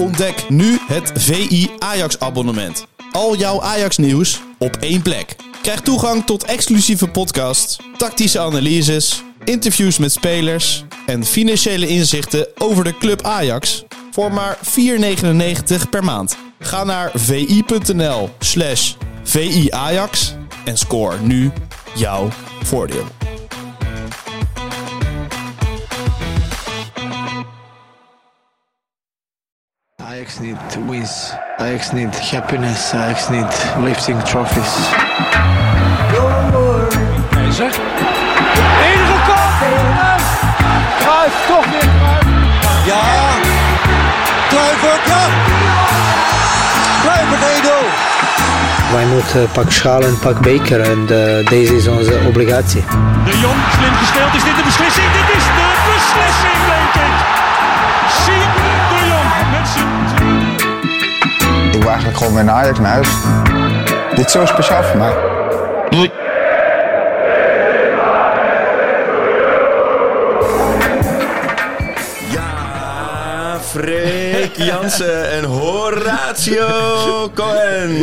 Ontdek nu het VI Ajax abonnement. Al jouw Ajax nieuws op één plek. Krijg toegang tot exclusieve podcasts, tactische analyses, interviews met spelers en financiële inzichten over de club Ajax voor maar 4,99 per maand. Ga naar vi.nl slash viajax en score nu jouw voordeel. Ajax need wins. Ajax need happiness. Ajax need lifting trophies. Keizer. Enige kop. En Kruijff toch weer Kruijff. Ja. Kluivert, ja. Kluivert 1-0. Wij moeten pak schaal en pak beker en eh, deze is onze obligatie. De Jong, slim gespeeld. Is dit de beslissing? Dit is de beslissing, denk ik. Eigenlijk gewoon weer naar Ajax naar huis. Dit is zo speciaal voor mij. Ja, Freek Jansen en Horatio Cohen.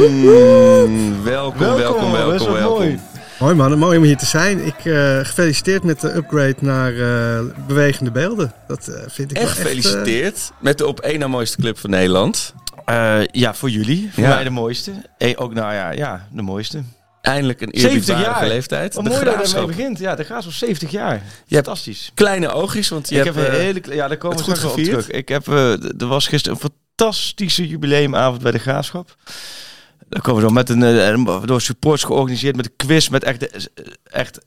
Welkom, welkom, welkom, welkom. Mooi man, mooi om hier te zijn. Ik eh, gefeliciteerd met de upgrade naar eh, bewegende beelden. Dat eh, vind ik Echt wel echt... eh, gefeliciteerd met de op één na mooiste club van Nederland. Eh, ja, voor jullie. Voor Ja. mij de mooiste. Eh, ook, nou ja, ja, de mooiste. Eindelijk een 70 eerbiedwaardige jaar. leeftijd. Wat de mooi dat ermee begint. Ja, de Graafschap 70 jaar. Fantastisch. Kleine oogjes, want je ik hebt... heb een eh, hele, ja, daar komen we goed op terug. Ik heb, d- er was gisteren een fantastische jubileumavond bij de Graafschap. Daar komen we zo met een, door supports georganiseerd, met een quiz, met echt, echt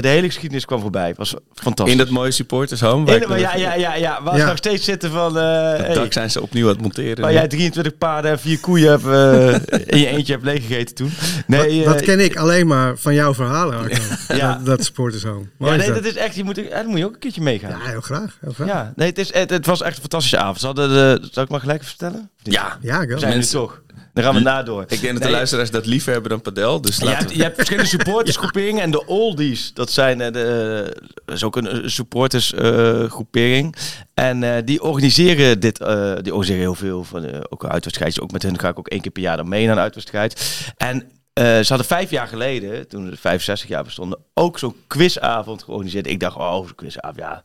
de hele geschiedenis kwam voorbij. Het was fantastisch. in dat mooie supporters home. waar In- ik nog ja, ja, ja, ja. Waar ze Ja. nog steeds zitten van... eh, hey, dak zijn ze opnieuw aan het monteren. Waar jij 23 paarden en vier koeien hebt, eh, in je eentje hebt leeggegeten toen. Nee, dat eh, ken ik alleen maar van jouw verhalen, Arco. Ja. Dat, dat supporters home. Mooi Ja, is nee, dat. dat is echt, je moet, eh, dat moet je ook een keertje meegaan. Ja, heel graag. Heel graag. Ja, nee, het, is, het, het was echt een fantastische avond. Ze hadden de, zal ik maar gelijk vertellen? Ja, Ja, go. Zijn Mensen- toch. Dan gaan we na door. ik denk dat de luisteraars dat liever hebben dan padel. Dus Je hebt, we... je hebt verschillende supportersgroeperingen en de oldies, dat zijn eh, de, dat is ook een eh, supportersgroepering. en eh, die organiseren dit, eh, die organiseren heel veel van eh, ook uitwedstrijdjes. Ook met hun ga ik ook één keer per jaar dan mee naar een uitwedstrijd. En eh, ze hadden vijf jaar geleden, toen de 65 jaar bestonden, ook zo'n quizavond georganiseerd. Ik dacht, oh, zo'n quizavond, ja,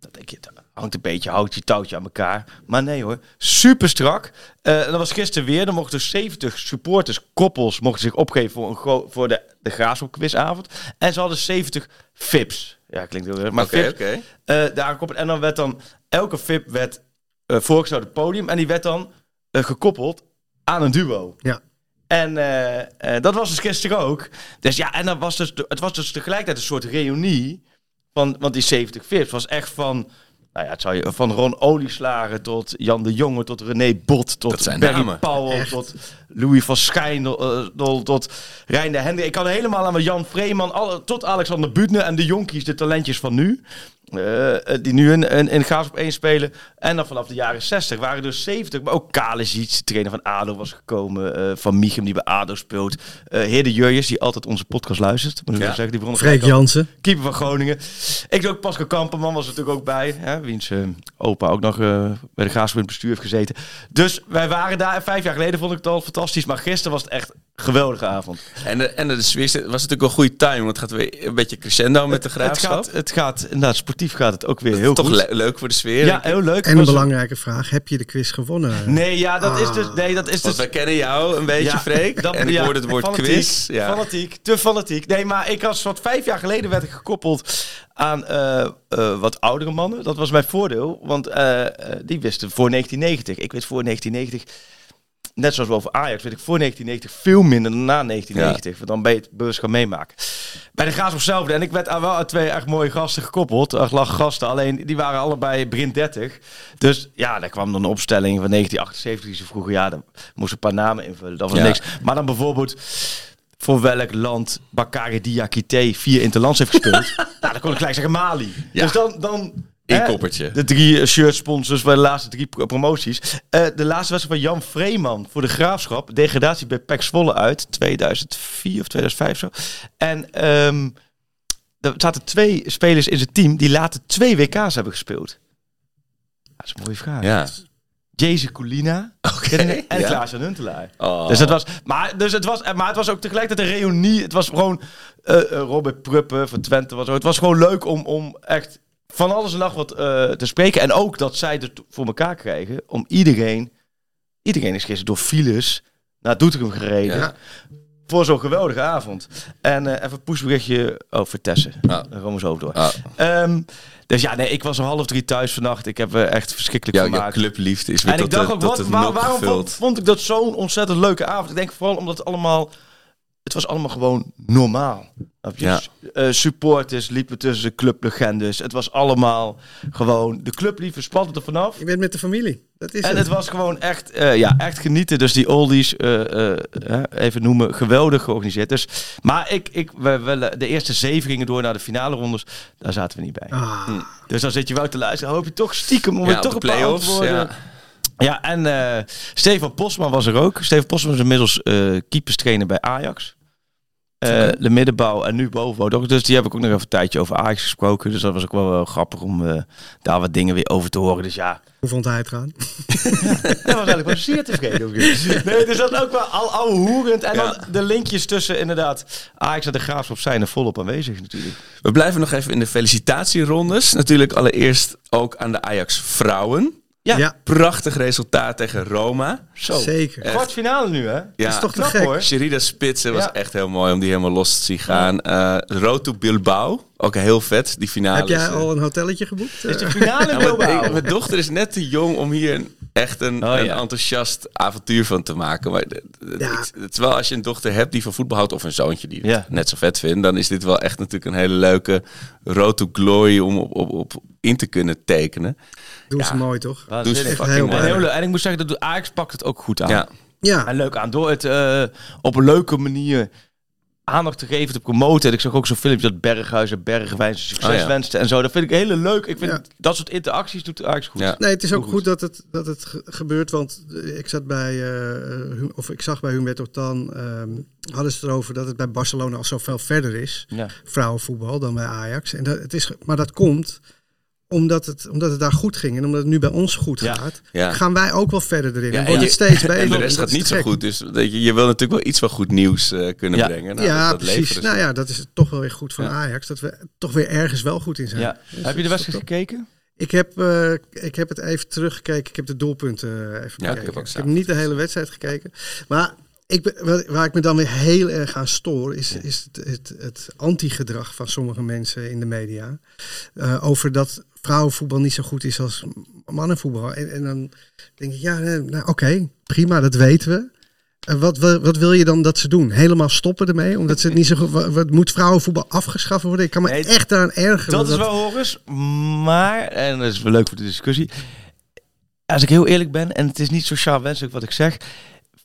dat denk je, hangt een beetje houtje touwtje aan elkaar. Maar nee hoor, super strak. Eh, en dat was gisteren weer. Dan mochten dus 70 supporters, koppels, mochten zich opgeven voor, een gro- voor de, de Graafschap quizavond. En ze hadden 70 VIP's. Ja, klinkt heel erg. Maar eh, daar gekoppeld. En dan werd dan, elke VIP werd eh voorgesteld op het podium. En die werd dan gekoppeld aan een duo. Ja. En eh, eh, dat was dus gisteren ook. Dus ja, en dan was dus, het was dus tegelijkertijd een soort reunie. Van, want die 70 VIP's was echt van... Nou ja, het zou je, van Ron Olieslager tot Jan de Jonge, tot René Bot, Dat tot zijn Barry namen. Powell, tot Louis van Schijndel, eh, tot Rijn de Hendrik. Ik kan helemaal aan Jan Vreeman, alle, tot Alexander Butne en de jonkies, de talentjes van nu. Eh, eh, die nu in, in, in Gaas op 1 spelen. En dan vanaf de jaren 60 waren er dus 70. Maar ook Kalesic, de trainer van ADO, was gekomen. eh, van Michem, die bij ADO speelt. eh Heer de Jurjes, die altijd onze podcast luistert. Moet ik Ja. zeggen. Die begon Freek Jansen. keeper van Groningen. Ik doe ook Pascal Kamperman was er natuurlijk ook bij. Hè, wiens eh, opa ook nog eh, bij de Graafschap in het bestuur heeft gezeten. Dus wij waren daar. Vijf jaar geleden vond ik het al fantastisch. Maar gisteren was het echt een geweldige avond. En de, en de sfeer was natuurlijk wel goede time. Want het gaat weer een beetje crescendo met de Het graafschap. gaat, het gaat, inderdaad, sportief gaat het ook weer heel Toch goed. le- leuk voor de sfeer. Ja, heel leuk. En een Was- belangrijke vraag. Heb je de quiz gewonnen? Nee, ja, dat is dus... Nee, dat is Want dus... wij kennen jou een beetje, Ja, Freek. dat- en ik ja, hoorde het woord fanatiek, quiz. Ja. Fanatiek, te fanatiek. Nee, maar ik had wat vijf jaar geleden werd ik gekoppeld aan eh, eh, wat oudere mannen. Dat was mijn voordeel, want eh, die wisten voor 1990. Ik wist voor 1990, net zoals wel voor Ajax, weet ik voor 1990 veel minder dan na 1990. Want dan ben je het bewust gaan meemaken. Bij de Graafschap zelf, en ik werd aan wel twee echt mooie gasten gekoppeld. Er lag gasten, alleen die waren allebei begin 30. Dus ja, daar kwam dan een opstelling van 1978 die ze vroegen. Ja, dan moesten een paar namen invullen. Dat was Ja. niks. Maar dan bijvoorbeeld voor welk land Bakary Diakité vier interlands heeft gespeeld. nou, dan kon ik gelijk zeggen Mali. Ja. Dus dan... dan Eén hè, koppertje. De drie eh, shirt sponsors bij de laatste drie pro- promoties. Eh, de laatste wedstrijd van Jan Vreeman voor de Graafschap. Degradatie bij PEC Zwolle uit. 2004 of 2005 zo. En ehm, er zaten twee spelers in zijn team die later twee WK's hebben gespeeld. Dat is een mooie vraag. Ja. Jeze Colina. En ja. Klaas en Huntelaar. Oh. Dus het was, maar, dus het was, maar het was ook tegelijkertijd een reunie. Het was gewoon eh, Robert Pruppen van Twente. Was, ook- het was gewoon leuk om, om echt van alles en nog wat eh, te spreken. En ook dat zij het voor elkaar krijgen om iedereen... Iedereen is gisteren door files naar Doetinchem gereden. Ja. Voor zo'n geweldige avond. En eh, even een pushberichtje over Tessen. Ah. Dan gaan we zo door. Ehm, dus ja, nee, ik was om half drie thuis vannacht. Ik heb eh, echt verschrikkelijk gemaakt. clubliefde is weer En tot, ik dacht de, ook, wat, waar- waarom vond, vond ik dat zo'n ontzettend leuke avond? Ik denk vooral omdat het allemaal... Het was allemaal gewoon normaal. Ja. Eh, supporters liepen tussen de clublegendes. Het was allemaal gewoon... De clubliefde spatte er vanaf. Je bent met de familie. Dat is En het. het was gewoon echt, eh, ja, echt genieten. Dus die oldies, eh, even noemen, geweldig georganiseerd. Dus, maar ik, ik, we, we- de eerste zeven gingen door naar de finale rondes. Daar zaten we niet bij. Ah, Dus dan zit je wel te luisteren. Hoop je toch stiekem om Ja, toch een play-offs, antwoorden- ja. Ja, en eh, Stefan Posma was er ook. Stefan Posma is inmiddels eh keeperstrainer bij Ajax. Eh, De middenbouw en nu bovenbouw. toch? Dus die heb ik ook nog even een tijdje over Ajax gesproken. Dus dat was ook wel, wel grappig om eh, daar wat dingen weer over te horen. Dus ja, hoe vond hij het gaan? dat was eigenlijk wel zeer tevreden. Nee, dus dat ook wel al ouwe hoerend. En dan de linkjes tussen inderdaad Ajax en de Graafschap zijn er volop aanwezig natuurlijk. We blijven nog even in de felicitatierondes. Natuurlijk allereerst ook aan de Ajax vrouwen. Ja. Ja, Prachtig resultaat tegen Roma. Zo. zeker. Kwartfinale nu hè? Ja, Dat is toch te knap, gek? hoor. Sherida Spitsen was Ja. echt heel mooi om die helemaal los te zien gaan. Eh Road to Bilbao, ook heel vet. Die finale. Heb jij is, eh, al een hotelletje geboekt? Is de Eh, finale in Ja, mijn, Bilbao? ik- mijn dochter is net te jong om hier een- echt een, Oh, een ja. enthousiast avontuur van te maken. Maar Ja. ik- het is wel als je een dochter hebt die van voetbal houdt of een zoontje die het Ja. net zo vet vindt, dan is dit wel echt natuurlijk een hele leuke road to glory om op, op, op in te kunnen tekenen. Doen Ja. ze mooi, toch? Doe ze echt fucking heel mooi. Heel leuk. en ik moet zeggen, dat Ajax pakt het ook goed aan. Ja, Ja, En leuk aan. Door het eh, op een leuke manier aandacht te geven, te promoten. En ik zag ook zo'n filmpje dat Berghuis en Bergwijn succes Oh, ja. wenste en zo. Dat vind ik hele leuk. Ik vind Ja. dat soort interacties doet Ajax goed. Ja. Nee, het is ook Heel goed dat het, dat het ge- gebeurt, want eh, ik zat bij, eh, Hu- of ik zag bij Humberto Tan, ehm hadden ze het erover dat het bij Barcelona al zoveel verder is, Ja. vrouwenvoetbal, dan bij Ajax. En dat, het is, maar dat komt omdat het, omdat het daar goed ging en omdat het nu bij ons goed gaat, Ja. gaan wij ook wel verder erin. Ja, en je- steeds beter. En de rest dat gaat niet zo goed. Dus weet je, je wil natuurlijk wel iets van goed nieuws eh, kunnen Ja. brengen. Nou, ja, dat, dat precies. Nou ja, dat is toch wel weer goed van Ja. Ajax, dat we toch weer ergens wel goed in zijn. Ja. Dus Heb je de wedstrijd gekeken? Ik heb, eh, ik heb het even teruggekeken. Ik heb de doelpunten eh, even Ja, ik bekeken. heb ook ik heb niet de hele wedstrijd gekeken. Maar ik, ben- waar ik me dan weer heel erg aan stoor... is, is het, het, het anti-gedrag van sommige mensen in de media. eh, over dat vrouwenvoetbal niet zo goed is als mannenvoetbal. En, en dan denk ik, ja, eh, nou oké, prima, dat weten we. Eh, wat, wil- wat wil je dan dat ze doen? Helemaal stoppen ermee? Omdat ze het niet zo goed... Wat, wat moet vrouwenvoetbal afgeschaft worden? Ik kan me Nee, echt aan ergeren. Dat is wel Horus. Maar, en dat is wel leuk voor de discussie. Als ik heel eerlijk ben, en het is niet sociaal wenselijk wat ik zeg,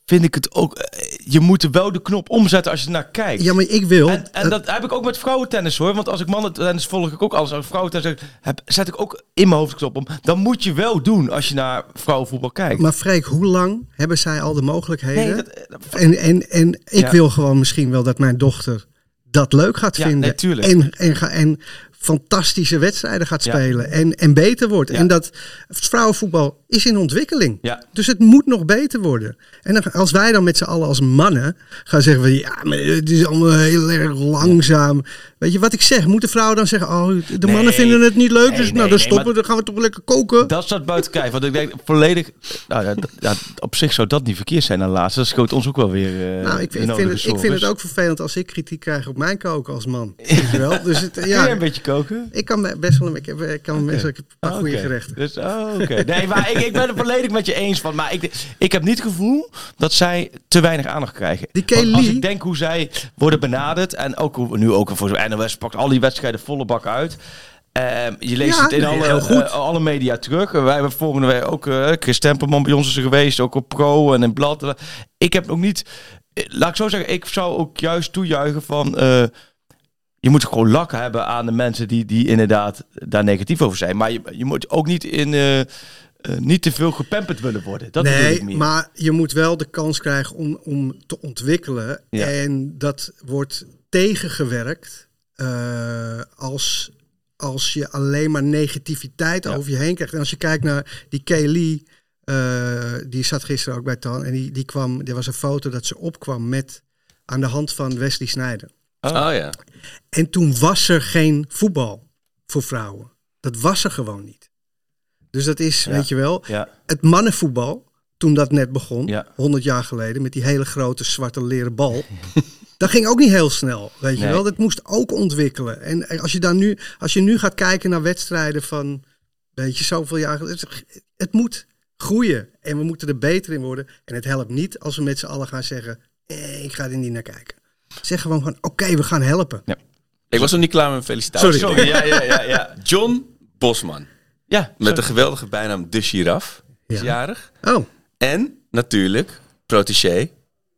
vind ik het ook. eh, Je moet er wel de knop omzetten als je naar kijkt. Ja, maar ik wil... En, en dat heb ik ook met vrouwentennis hoor. Want als ik mannentennis volg ik ook alles. Als vrouwentennis heb, zet ik ook in mijn hoofd de knop om. Dan moet je wel doen als je naar vrouwenvoetbal kijkt. Maar Freek, hoe lang hebben zij al de mogelijkheden? nee, dat, dat- En, en, en ik Ja. wil gewoon misschien wel dat mijn dochter dat leuk gaat Ja, vinden. natuurlijk. En, en, ga, en fantastische wedstrijden gaat Ja. spelen. En, en beter wordt. Ja. En dat vrouwenvoetbal is in ontwikkeling. Ja. Dus het moet nog beter worden. En dan, als wij dan met z'n allen als mannen gaan zeggen van ja, maar het is allemaal heel erg langzaam. Weet je wat ik zeg? Moeten vrouwen dan zeggen, oh, de mannen vinden het niet leuk, Nee, dus nee, nou dan stoppen, dan gaan we toch lekker koken. Dat staat buiten kijf. Want ik denk volledig. Nou, ja, op zich zou dat niet verkeerd zijn aan laatste. Dat schoot ons ook wel weer. eh, Nou, ik, vind het, ik vind het ook vervelend als ik kritiek krijg op mijn koken als man. Weet je wel? Dus het, ja, een beetje koken? ik kan best wel een, ik heb, ik kan best wel een paar Oh, goede gerechten. Dus, oh, oké. Nee, maar ik, ik ben het volledig met je eens van. Maar ik, ik heb niet het gevoel dat zij te weinig aandacht krijgen. Die als ik denk hoe zij worden benaderd. En ook hoe- nu ook voor zo'n NOS pakt al die wedstrijden volle bak uit. Ehm, je leest Ja, het in alle, goed. eh, alle media terug. Wij hebben volgende week ook eh Chris Tempelman bij ons is er geweest. Ook op Pro en in Blad. Ik heb nog niet... eh, Laat ik zo zeggen, ik zou ook juist toejuichen van... je moet gewoon lak hebben aan de mensen die, die inderdaad daar negatief over zijn. Maar je, je moet ook niet in... eh, eh, niet te veel gepamperd willen worden. Dat bedoel ik nee, meer. maar je moet wel de kans krijgen om, om te ontwikkelen. Ja. En dat wordt tegengewerkt eh, als, als je alleen maar negativiteit Ja. over je heen krijgt. En als je kijkt naar die Kelly, eh, die zat gisteren ook bij Tan. En die, die kwam, er was een foto dat ze opkwam met aan de hand van Wesley Sneijder. Oh, ja. En toen was er geen voetbal voor vrouwen. Dat was er gewoon niet. Dus dat is, weet je wel, Ja. het mannenvoetbal, toen dat net begon, Ja. 100 jaar geleden, met die hele grote zwarte leren bal. dat ging ook niet heel snel, weet je Nee. wel. Dat moest ook ontwikkelen. En als je, dan nu, als je nu gaat kijken naar wedstrijden van, weet je, zoveel jaar geleden. Het moet groeien en we moeten er beter in worden. En het helpt niet als we met z'n allen gaan zeggen, eh, ik ga er niet naar kijken. Zeg gewoon van, oké, we gaan helpen. Ik was nog niet klaar met mijn felicitaties. Sorry. Sorry, ja, ja, ja. Ja, John Bosman. ja Met de geweldige bijnaam De Giraf. Is Ja. jarig. Oh, En natuurlijk, protégé,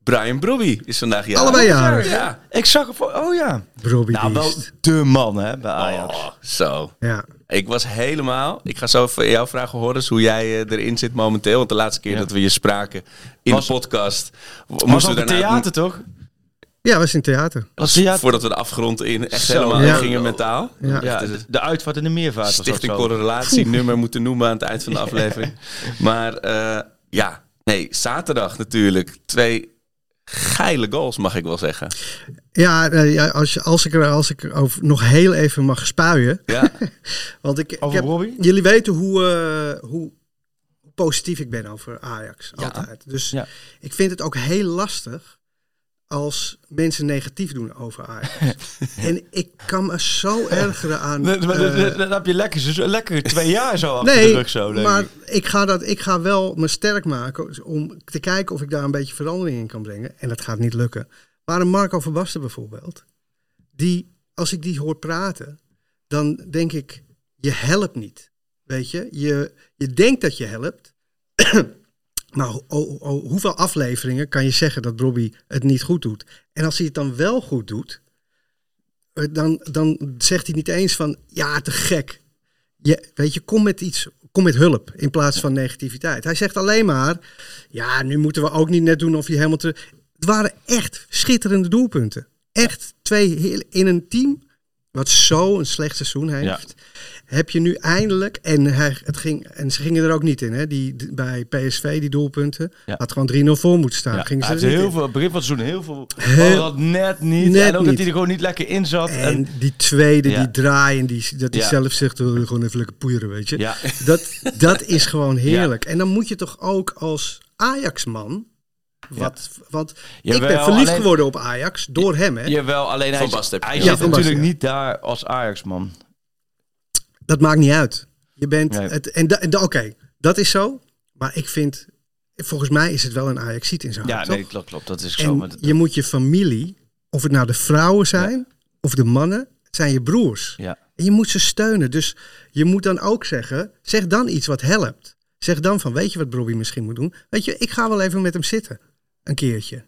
Brian Brobby is vandaag jarig. allebei jarig. Ja. Ik zag er voor. Oh ja. Robbie Nou, wel de man hè, bij Ajax. Oh, zo. Ja. Ik was helemaal... Ik ga zo van jou vragen, Horus, hoe jij eh, erin zit momenteel. Want de laatste keer Ja. dat we je spraken in Was- de podcast... Was moesten op we het daarna- theater toch? Ja, was in theater. Was theater. Voordat we de afgrond in echt Zo. helemaal Ja. gingen mentaal. Ja. De, de uitvaart in de meervaart Stichting. Correlatie nummer moeten noemen aan het eind van de aflevering. Maar eh, ja, nee, zaterdag natuurlijk. Twee geile goals, mag ik wel zeggen. Ja, eh, ja als, je, als ik er, als ik er over nog heel even mag spuien. Ja, Want ik, ik Over heb, Robbie? jullie weten hoe, eh, hoe positief ik ben over Ajax. Ja. Altijd. Dus Ja. ik vind het ook heel lastig als mensen negatief doen over Ajax. en ik kan me zo ergeren aan... Dan, eh, dan- heb je lekker, zo- lekker twee jaar zo achter de Nee, rug zo. denk maar ik. ik ga, dat, ik ga wel me sterk maken om te kijken of ik daar een beetje verandering in kan brengen. En dat gaat niet lukken. Maar een Marco van Basten bijvoorbeeld, die, als ik die hoor praten, dan denk ik, je helpt niet. Weet je, je, je denkt dat je helpt. Ho- hoeveel afleveringen kan je zeggen dat Robbie het niet goed doet? En als hij het dan wel goed doet, eh, dan, dan zegt hij niet eens van, ja, te gek. Je, weet je, kom met iets, kom met hulp in plaats van negativiteit. Hij zegt alleen maar, ja, nu moeten we ook niet net doen of je helemaal terug. Het waren echt schitterende doelpunten. Echt twee heel, in een team wat zo een slecht seizoen heeft. Heb je nu eindelijk, en, hij, het ging, en ze gingen er ook niet in, hè, die, bij PSV, die doelpunten. Ja. Had gewoon 3-0 voor moeten staan. Ja, gingen ze er heel in. veel, begin van het seizoen heel veel. Heel- dat net niet. Net en ook dat hij er gewoon niet lekker in zat. En, En die tweede, Ja. die draaien, die, dat hij zelf zegt, we willen gewoon even lekker poeieren, weet je. ja, Dat, dat is gewoon heerlijk. En dan moet je toch ook als Ajax-man. Wat, Want ik Jawel, ben verliefd alleen- geworden op Ajax door hem. Hè? jawel, alleen hij, hij zit Ja, natuurlijk Basten, niet daar als Ajax-man. Dat maakt niet uit. Je bent Nee. het, en da- en da- oké, dat is zo. Maar ik vind, volgens mij is het wel een Ajax-ziet in zijn Ja, hart, nee, klopt, klopt. Dat is zo. Maar dat- je moet je familie, of het nou de vrouwen zijn of de mannen, het zijn je broers. ja. En je moet ze steunen. Dus je moet dan ook zeggen, zeg dan iets wat helpt. Zeg dan van, weet je wat Bobby misschien moet doen? Weet je, ik ga wel even met hem zitten. Een keertje.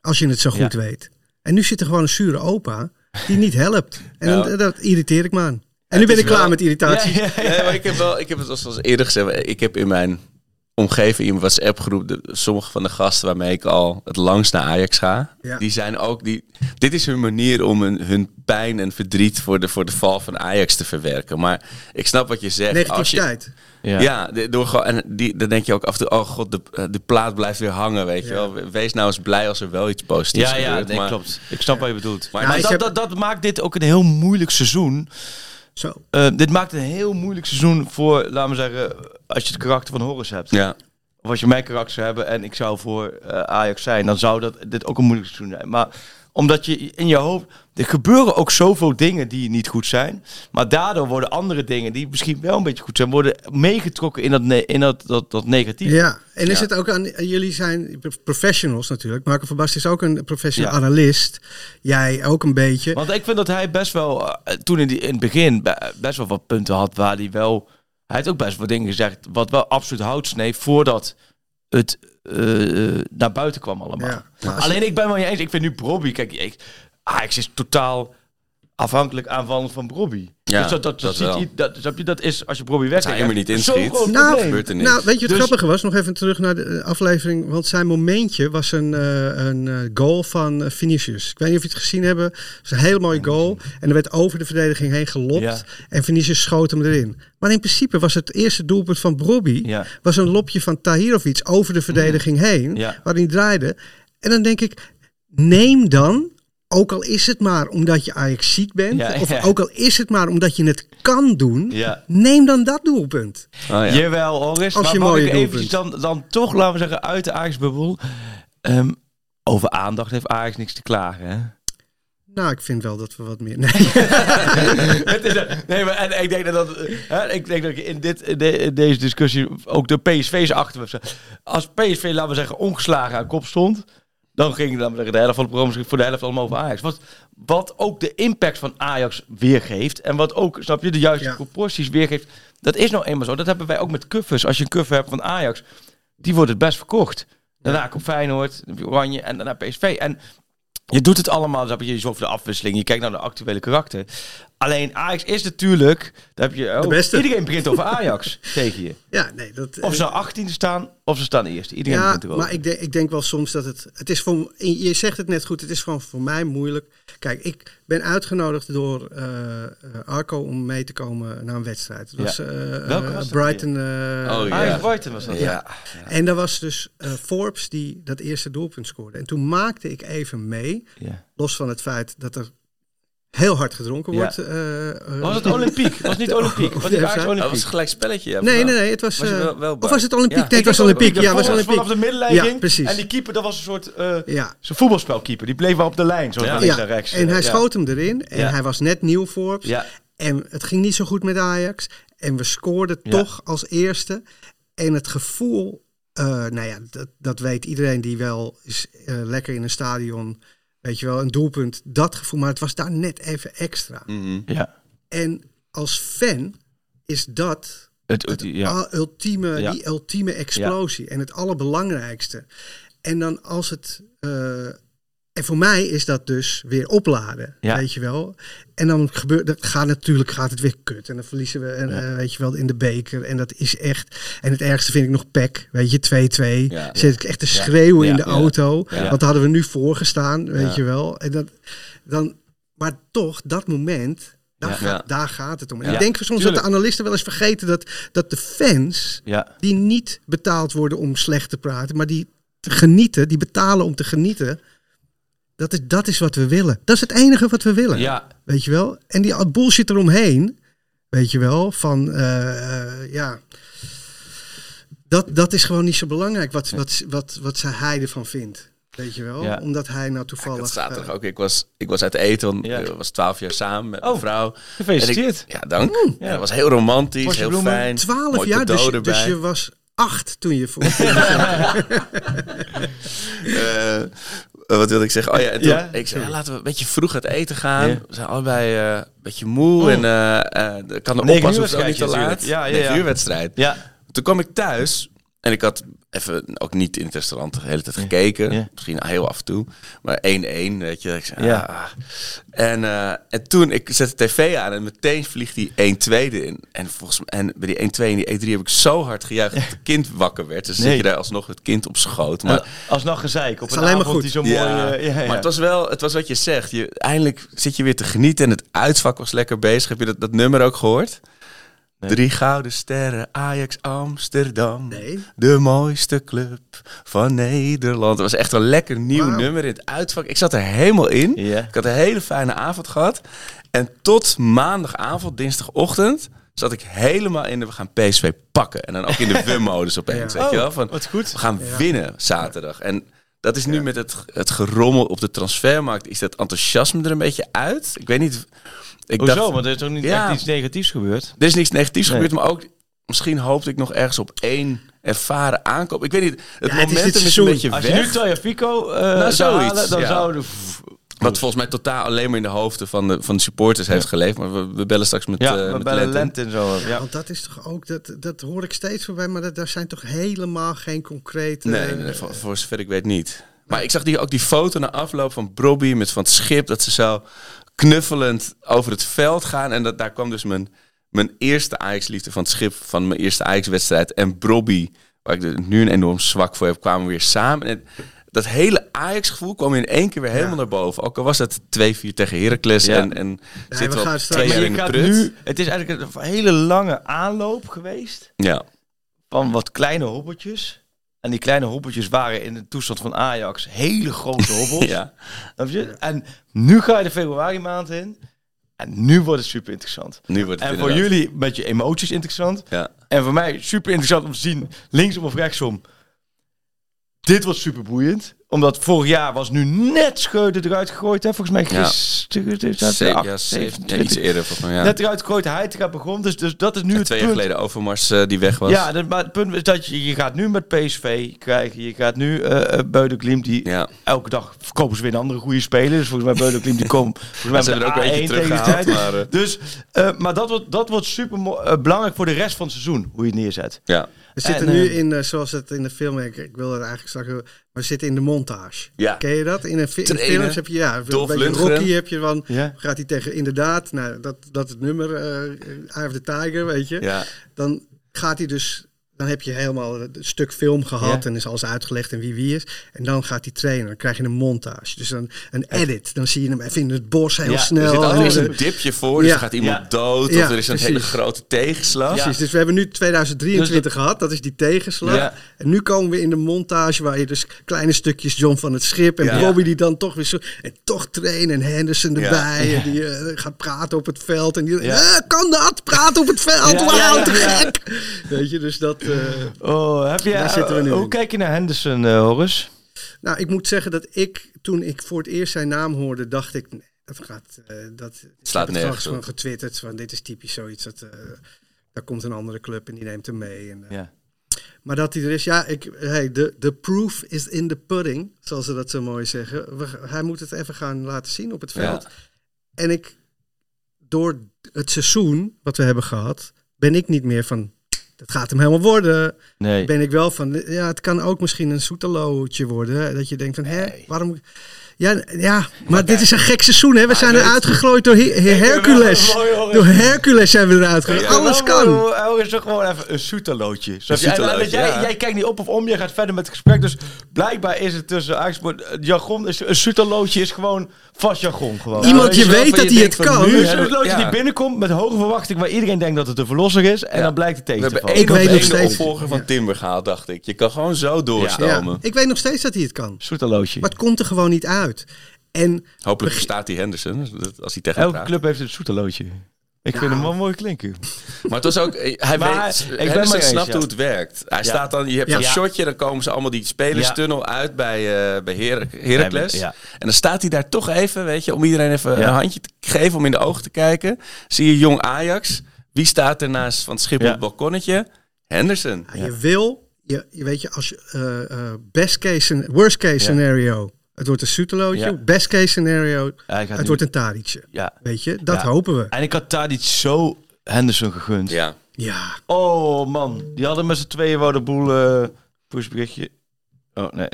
Als je het zo goed Ja. weet. En nu zit er gewoon een zure opa die niet helpt. En dan, dat irriteer ik me aan. En nu ben ik klaar wel- met irritatie. Ja, ja, ja. Nee, maar ik heb wel, ik heb het al zoals eerder gezegd, ik heb in mijn omgeving, in mijn WhatsApp groep, de, sommige van de gasten waarmee ik al het langst naar Ajax ga, Ja. die zijn ook, die, dit is hun manier om hun, hun pijn en verdriet voor de, voor de val van Ajax te verwerken. Maar ik snap wat je zegt. Als je, Negativiteit. Ja. ja, de- door gewoon, en die, dan denk je ook af en toe, oh god, de, de plaat blijft weer hangen, weet je Ja. wel. Wees nou eens blij als er wel iets positiefs Ja, ja, gebeurt. nee, maar, klopt. Ik snap wat je bedoelt. Maar- Ja, dat, heb- dat, dat maakt dit ook een heel moeilijk seizoen. Zo. Eh, dit maakt een heel moeilijk seizoen voor, laten we zeggen, als je het karakter van Horus hebt. Ja, Of als je mijn karakter zou hebben en ik zou voor eh, Ajax zijn, dan zou dat dit ook een moeilijk seizoen zijn. Maar omdat je in je hoofd, er gebeuren ook zoveel dingen die niet goed zijn. Maar daardoor worden andere dingen die misschien wel een beetje goed zijn, worden meegetrokken in dat, ne- in dat, dat, dat negatief. Ja, en is Ja. het ook aan, jullie zijn professionals natuurlijk. Marco van Basten is ook een professional Ja. analist. Jij ook een beetje. Want ik vind dat hij best wel, eh, toen in, die, in het begin, be- best wel wat punten had waar hij wel... Hij heeft ook best wel dingen gezegd wat wel absoluut hout sneed voordat het eh, naar buiten kwam allemaal. Ja. Je- Alleen ik ben wel niet eens, ik vind nu Bobby, kijk, ik, Ajax is totaal afhankelijk aanvallend van Bobby. Ja, dus dat, dat, dat dat, ziet wel. i- dat, snap je, dat is als je Bobby weg er maar niet inschiet. Nou, gebeurt er niks. Nou, weet je wat Dus- grappig was? Nog even terug naar de eh, aflevering. Want zijn momentje was een, eh, een eh, goal van Vinicius. Ik weet niet of je het gezien hebben. Het was een heel mooie goal. En er werd over de verdediging heen gelopt. Ja. En Vinicius schoot hem erin. Maar in principe was het eerste doelpunt van Brobby... Ja. was een lopje van Tahirovic over de verdediging heen. Ja. Waarin hij draaide. En dan denk ik, neem dan... Ook al is het maar omdat je Ajax ziek bent, Ja, of ja. ook al is het maar omdat je het kan doen, Ja. neem dan dat doelpunt. Oh, ja. Jawel, Oris. Als Maar je mag ik dan, dan toch, laten we zeggen, uit de Ajax-bubbel. Ehm, over aandacht heeft Ajax niks te klagen, hè? Nou, ik vind wel dat we wat meer. Nee. Het is een- nee, maar en ik denk dat, dat hè, ik denk dat in, dit, in de- in deze discussie ook de PSV's achter me. Als PSV, laten we zeggen, ongeslagen aan kop stond, dan ging zeggen, de helft van het programma voor de helft allemaal over Ajax. Wat, wat ook de impact van Ajax weergeeft en wat ook, snap je, de juiste Ja. proporties weergeeft. Dat is nou eenmaal zo. Dat hebben wij ook met kuffers. Als je een kuffer hebt van Ajax, die wordt het best verkocht. Daarna komt Feyenoord, dan Oranje en daarna PSV. En je doet het allemaal, dan heb je voor de afwisseling. Je kijkt naar de actuele karakter. Alleen Ajax is natuurlijk, daar heb je, oh, beste. iedereen begint over Ajax tegen je. Ja, nee, dat. Of ze nou 18 staan, of ze staan eerste. Iedereen ja, begint erover. maar ik denk, ik denk wel soms dat het. Het is voor. Je zegt het net goed, het is gewoon voor mij moeilijk. Kijk, ik ben uitgenodigd door eh, eh, Arco om mee te komen naar een wedstrijd. Het was Ja. eh, Welke was dat Brighton. eh, Oh, ja. Ajax Brighton was dat. Ja. En daar was dus eh, Forbes die dat eerste doelpunt scoorde. En toen maakte ik even mee, Ja. los van het feit dat er heel hard gedronken Ja. wordt. eh, eh, Was het Olympiek? Was het niet Olympiek? Was het Ja, Ajax zei- Dat was Olympiek? een gelijk spelletje. ja, Nee, nee, nee, het was. Eh, wel- wel of was het Olympiek? Ja. Nee, het was Olympiek. Ja, was Olympiek. Vanaf de middenlijn Ja, ging. precies. En die keeper, dat was een soort uh, Ja. zo'n voetbalspelkeeper. Die bleef wel op de lijn, zo van links naar rechts. en hij Ja. schoot hem erin. En Ja. hij was net nieuw Forbes. Ja. En het ging niet zo goed met Ajax. En we scoorden Ja. toch als eerste. En het gevoel, eh, nou ja, dat, dat weet iedereen die wel is eh, lekker in een stadion, weet je wel, een doelpunt, dat gevoel. Maar het was daar net even extra. Mhm. Ja. En als fan is dat Het, het, ja. ultieme, Ja. die ultieme explosie. En het allerbelangrijkste. En dan als het. eh, en voor mij is dat dus weer opladen, Ja. weet je wel. En dan gebeurt dat gaat natuurlijk gaat het weer kut en dan verliezen we en, Ja. eh, weet je wel in de beker en dat is echt en het ergste vind ik nog pek, weet je 2-2. Ja. Zit ik echt te schreeuwen in de auto, want daar hadden we nu voorgestaan, weet je wel. En dat dan maar toch dat moment daar, Ja. gaat, Ja. daar gaat het om. En Ja. ik denk soms Tuurlijk. dat de analisten wel eens vergeten dat, dat de fans die niet betaald worden om slecht te praten, maar die te genieten, die betalen om te genieten. Dat is, dat is wat we willen. Dat is het enige wat we willen. Ja. Weet je wel? En die bullshit eromheen, weet je wel, van eh, eh, ja. Dat, dat is gewoon niet zo belangrijk wat, wat, wat, wat zij hij ervan vindt. Weet je wel? Ja. Omdat hij nou toevallig. had zaterdag eh, ook. Ik was, ik was uit eten, Ja. ik was twaalf jaar samen met Oh, mijn vrouw. Gefeliciteerd. Ik- ja, dank. Ja, dat was heel romantisch, Bosje heel bloemen. fijn. 12 Mooi jaar, dus, je- dus erbij. je was acht toen je voor. Eh, wat wilde ik zeggen? Oh ja, en toen, Ja? ik zei, ja, laten we een beetje vroeg uit eten gaan. Ja. We zijn allebei eh, een beetje moe Oh. en ik kan oppassen uur of niet te laat. Ja, ja, Negen ja. uur wedstrijd. Ja. Toen kwam ik thuis en ik had even ook niet in het restaurant de hele tijd gekeken. Ja. Misschien heel af en toe. Maar 1-1, weet je. Ik zei, Ja. ah. En, eh, en toen, ik zet de tv aan en meteen vliegt die 1-2 erin. En, volgens, mij- en bij die 1-2 en die 1-3 heb ik zo hard gejuicht dat het kind wakker werd. Dus Nee. zit je daar alsnog het kind op schoot. Maar, alsnog gezeik op een alleen maar avond goed. die zo mooi... ja, eh, ja, ja. maar het was wel, het was wat je zegt. Je, eindelijk zit je weer te genieten en het uitvak was lekker bezig. Heb je dat, dat nummer ook gehoord? Drie gouden sterren, Ajax Amsterdam. Nee. De mooiste club van Nederland. Het was echt een lekker nieuw nummer in het uitvak. Ik zat er helemaal in. Ik had een hele fijne avond gehad. En tot maandagavond, dinsdagochtend, zat ik helemaal in de we gaan PSV pakken. En dan ook in de we-modus opeens, Ja. weet je wel? Oh, Van, wat goed. we gaan Ja. winnen zaterdag. En dat is nu met het, het gerommel op de transfermarkt. Is dat enthousiasme er een beetje uit? Ik weet niet. Ik Hoezo? dacht, Want er is toch niet Ja. echt iets negatiefs gebeurd? er is niks negatiefs Nee. gebeurd, maar ook misschien hoopte ik nog ergens op één erveren aankoop. Ik weet niet, het Ja, het is een beetje Als weg. je nu Toya Fico eh Nou, zou zoiets, halen, dan ja. zouden... Wat volgens mij totaal alleen maar in de hoofden van de, van de supporters heeft geleefd. Maar we, we bellen straks met, Ja, eh, we met bellen. Lent en zo. Ja. Want dat is toch ook, dat, dat hoor ik steeds voorbij, maar dat, daar zijn toch helemaal geen concrete... Nee, nee, voor, voor zover ik weet niet. Maar ik zag die, ook die foto na afloop van Brobby met van het schip. Dat ze zo knuffelend over het veld gaan. En dat, daar kwam dus mijn, mijn eerste Ajax-liefde van het schip. Van mijn eerste Ajax-wedstrijd. En Brobby, waar ik er nu een enorm zwak voor heb, kwamen weer samen. En dat hele Ajax-gevoel kwam in één keer weer helemaal naar boven. Ook al was het 2-4 tegen Heracles. Ja. En, en we zitten we straks- twee Maar jaar in de prut. nu, het is eigenlijk een hele lange aanloop geweest Ja. van wat kleine hobbeltjes. En die kleine hobbeltjes waren in de toestand van Ajax hele grote hobbels. ja. Je? En nu ga je de februari maand in. En nu wordt het super interessant. Nu wordt het En voor inderdaad- jullie met je emoties interessant. Ja. En voor mij super interessant om te zien, linksom of rechtsom. Dit was super boeiend. Omdat vorig jaar was nu net Scheuten eruit gegooid. Hè? Volgens mij Ja. Ze- Ja, ja, iets eerder volgens mij. Ja. Net eruit gegooid, hij gaat begon. Dus, dus dat is nu En het twee jaar geleden Overmars eh, die weg was. Ja, dat- maar het punt is dat je, je gaat nu met PSV krijgen. Je gaat nu eh uh, Beudeklim, die Ja. elke dag verkopen ze weer een andere goede speler. Dus volgens mij Beudeklim, die komt volgens mij hebben er ook een A1 beetje teruggehaald, maar, eh, Dus, eh, maar dat wordt, dat wordt super eh, belangrijk voor de rest van het seizoen, hoe je het neerzet. ja. We zitten En, nu eh, in, eh, zoals het in de film, ik, ik wil het eigenlijk straks, maar we zitten in de montage. Ja. Ken je dat? In, een fi- in Trainen. films heb je, ja, een Dolph beetje Lundgren. Rocky heb je van, Ja. gaat hij tegen, inderdaad, nou, dat, dat het nummer, eh Eye of the Tiger, weet je. Ja. Dan gaat hij dus, dan heb je helemaal een stuk film gehad Ja. en is alles uitgelegd en wie wie is. En dan gaat hij trainen, dan krijg je een montage. Dus dan een edit, dan zie je hem even in het bos heel Ja, Er snel. zit eens eh, een dipje voor, dus Ja. er gaat iemand Ja. dood. Ja, of er is een precies. hele grote tegenslag. Precies, dus we hebben nu 2023 gehad, dat is die tegenslag. Ja. En nu komen we in de montage waar je dus kleine stukjes John van het Schip en Ja. Bobby die dan toch weer zo... En toch trainen en Henderson Ja. erbij en die eh, gaat praten op het veld. En die Ja. "Eh, kan dat, praten op het veld, Ja, wauw, ja, ja, te ja. gek. Weet je, dus dat... Oh, heb je, Daar zitten we nu hoe in. kijk je naar Henderson, eh Horus? Nou, ik moet zeggen dat ik, toen ik voor het eerst zijn naam hoorde, dacht ik... Nee, dat gaat... eh dat ik Slaat heb het nergens gewoon getwitterd, van dit is typisch zoiets. Dat, eh, daar komt een andere club en die neemt hem mee. En, eh, Ja. Maar dat hij er is, ja, ik, hey, de, de proof is in the pudding, zoals ze dat zo mooi zeggen. We, hij moet het even gaan laten zien op het veld. Ja. En ik, door het seizoen wat we hebben gehad, ben ik niet meer van, dat gaat hem helemaal worden. Nee. Ben ik wel van, ja, het kan ook misschien een soetelootje worden. Dat je denkt van, hè, waarom... Ja, ja, maar dit is een gek seizoen, hè. We zijn eruit gegooid door He- He- Hercules. Door Hercules zijn we eruit gegooid. Alles kan. Is toch gewoon even een je? En soetalootje, jij, ja. jij kijkt niet op of om, jij gaat verder met het gesprek. Dus blijkbaar is het tussen Ajax, jargon is een soetalootje is gewoon vast jargon gewoon. Iemand je weet dat hij het kan. nu ja. die binnenkomt met hoge verwachting waar iedereen denkt dat het een verlosser is. En Ja. dan blijkt het tegen te vallen. één Ik weet nog de steeds- opvolger van ja. Timber gehaald, dacht ik. Je kan gewoon zo Ja, doorstomen. ik weet nog steeds dat hij het kan. Soetalootje. Maar het komt er gewoon niet uit. En Hopelijk verstaat hij Henderson, als hij tegen Elke praat. club heeft een soetalootje. Ik vind hem wel mooi klinken. Maar het was ook, hij Maar weet, ik ben Henderson maar eens, snapt ja. hoe het werkt. Hij Ja. staat dan, je hebt Ja. Ja. shotje, dan komen ze allemaal die spelerstunnel uit bij, eh bij Her Heracles. Ja. En dan staat hij daar toch even, weet je, om iedereen even Ja. een handje te geven, om in de ogen te kijken. Zie je jong Ajax. Wie staat er naast van het schip Ja. op het balkonnetje? Henderson. ja, je wil, je, je weet je, als je eh, eh, best case, worst case scenario, het wordt een Soetelootje. Ja. Best case scenario, het nu- wordt een Tadicje. Ja. Weet je, dat Ja. hopen we. En ik had iets zo Henderson gegund. Ja. Ja, Oh man, die hadden met z'n tweeën wel de boel pushberichtje. Oh nee.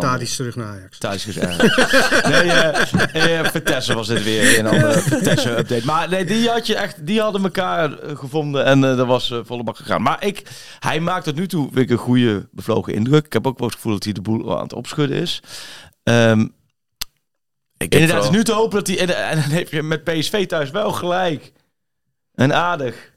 Tadic terug naar Ajax. Thuis gezegd. nee, Vitesse was dit weer een andere Vitesse update. Maar nee, die had je echt, die hadden elkaar gevonden en eh dat was volle bak gegaan. Maar ik, hij maakt tot nu toe vind ik een goede bevlogen indruk. Ik heb ook wel het gevoel dat hij de boel aan het opschudden is. Ehm, Ik denk inderdaad, het is nu te hopen dat hij en, en dan heb je met PSV thuis wel gelijk. En aardig.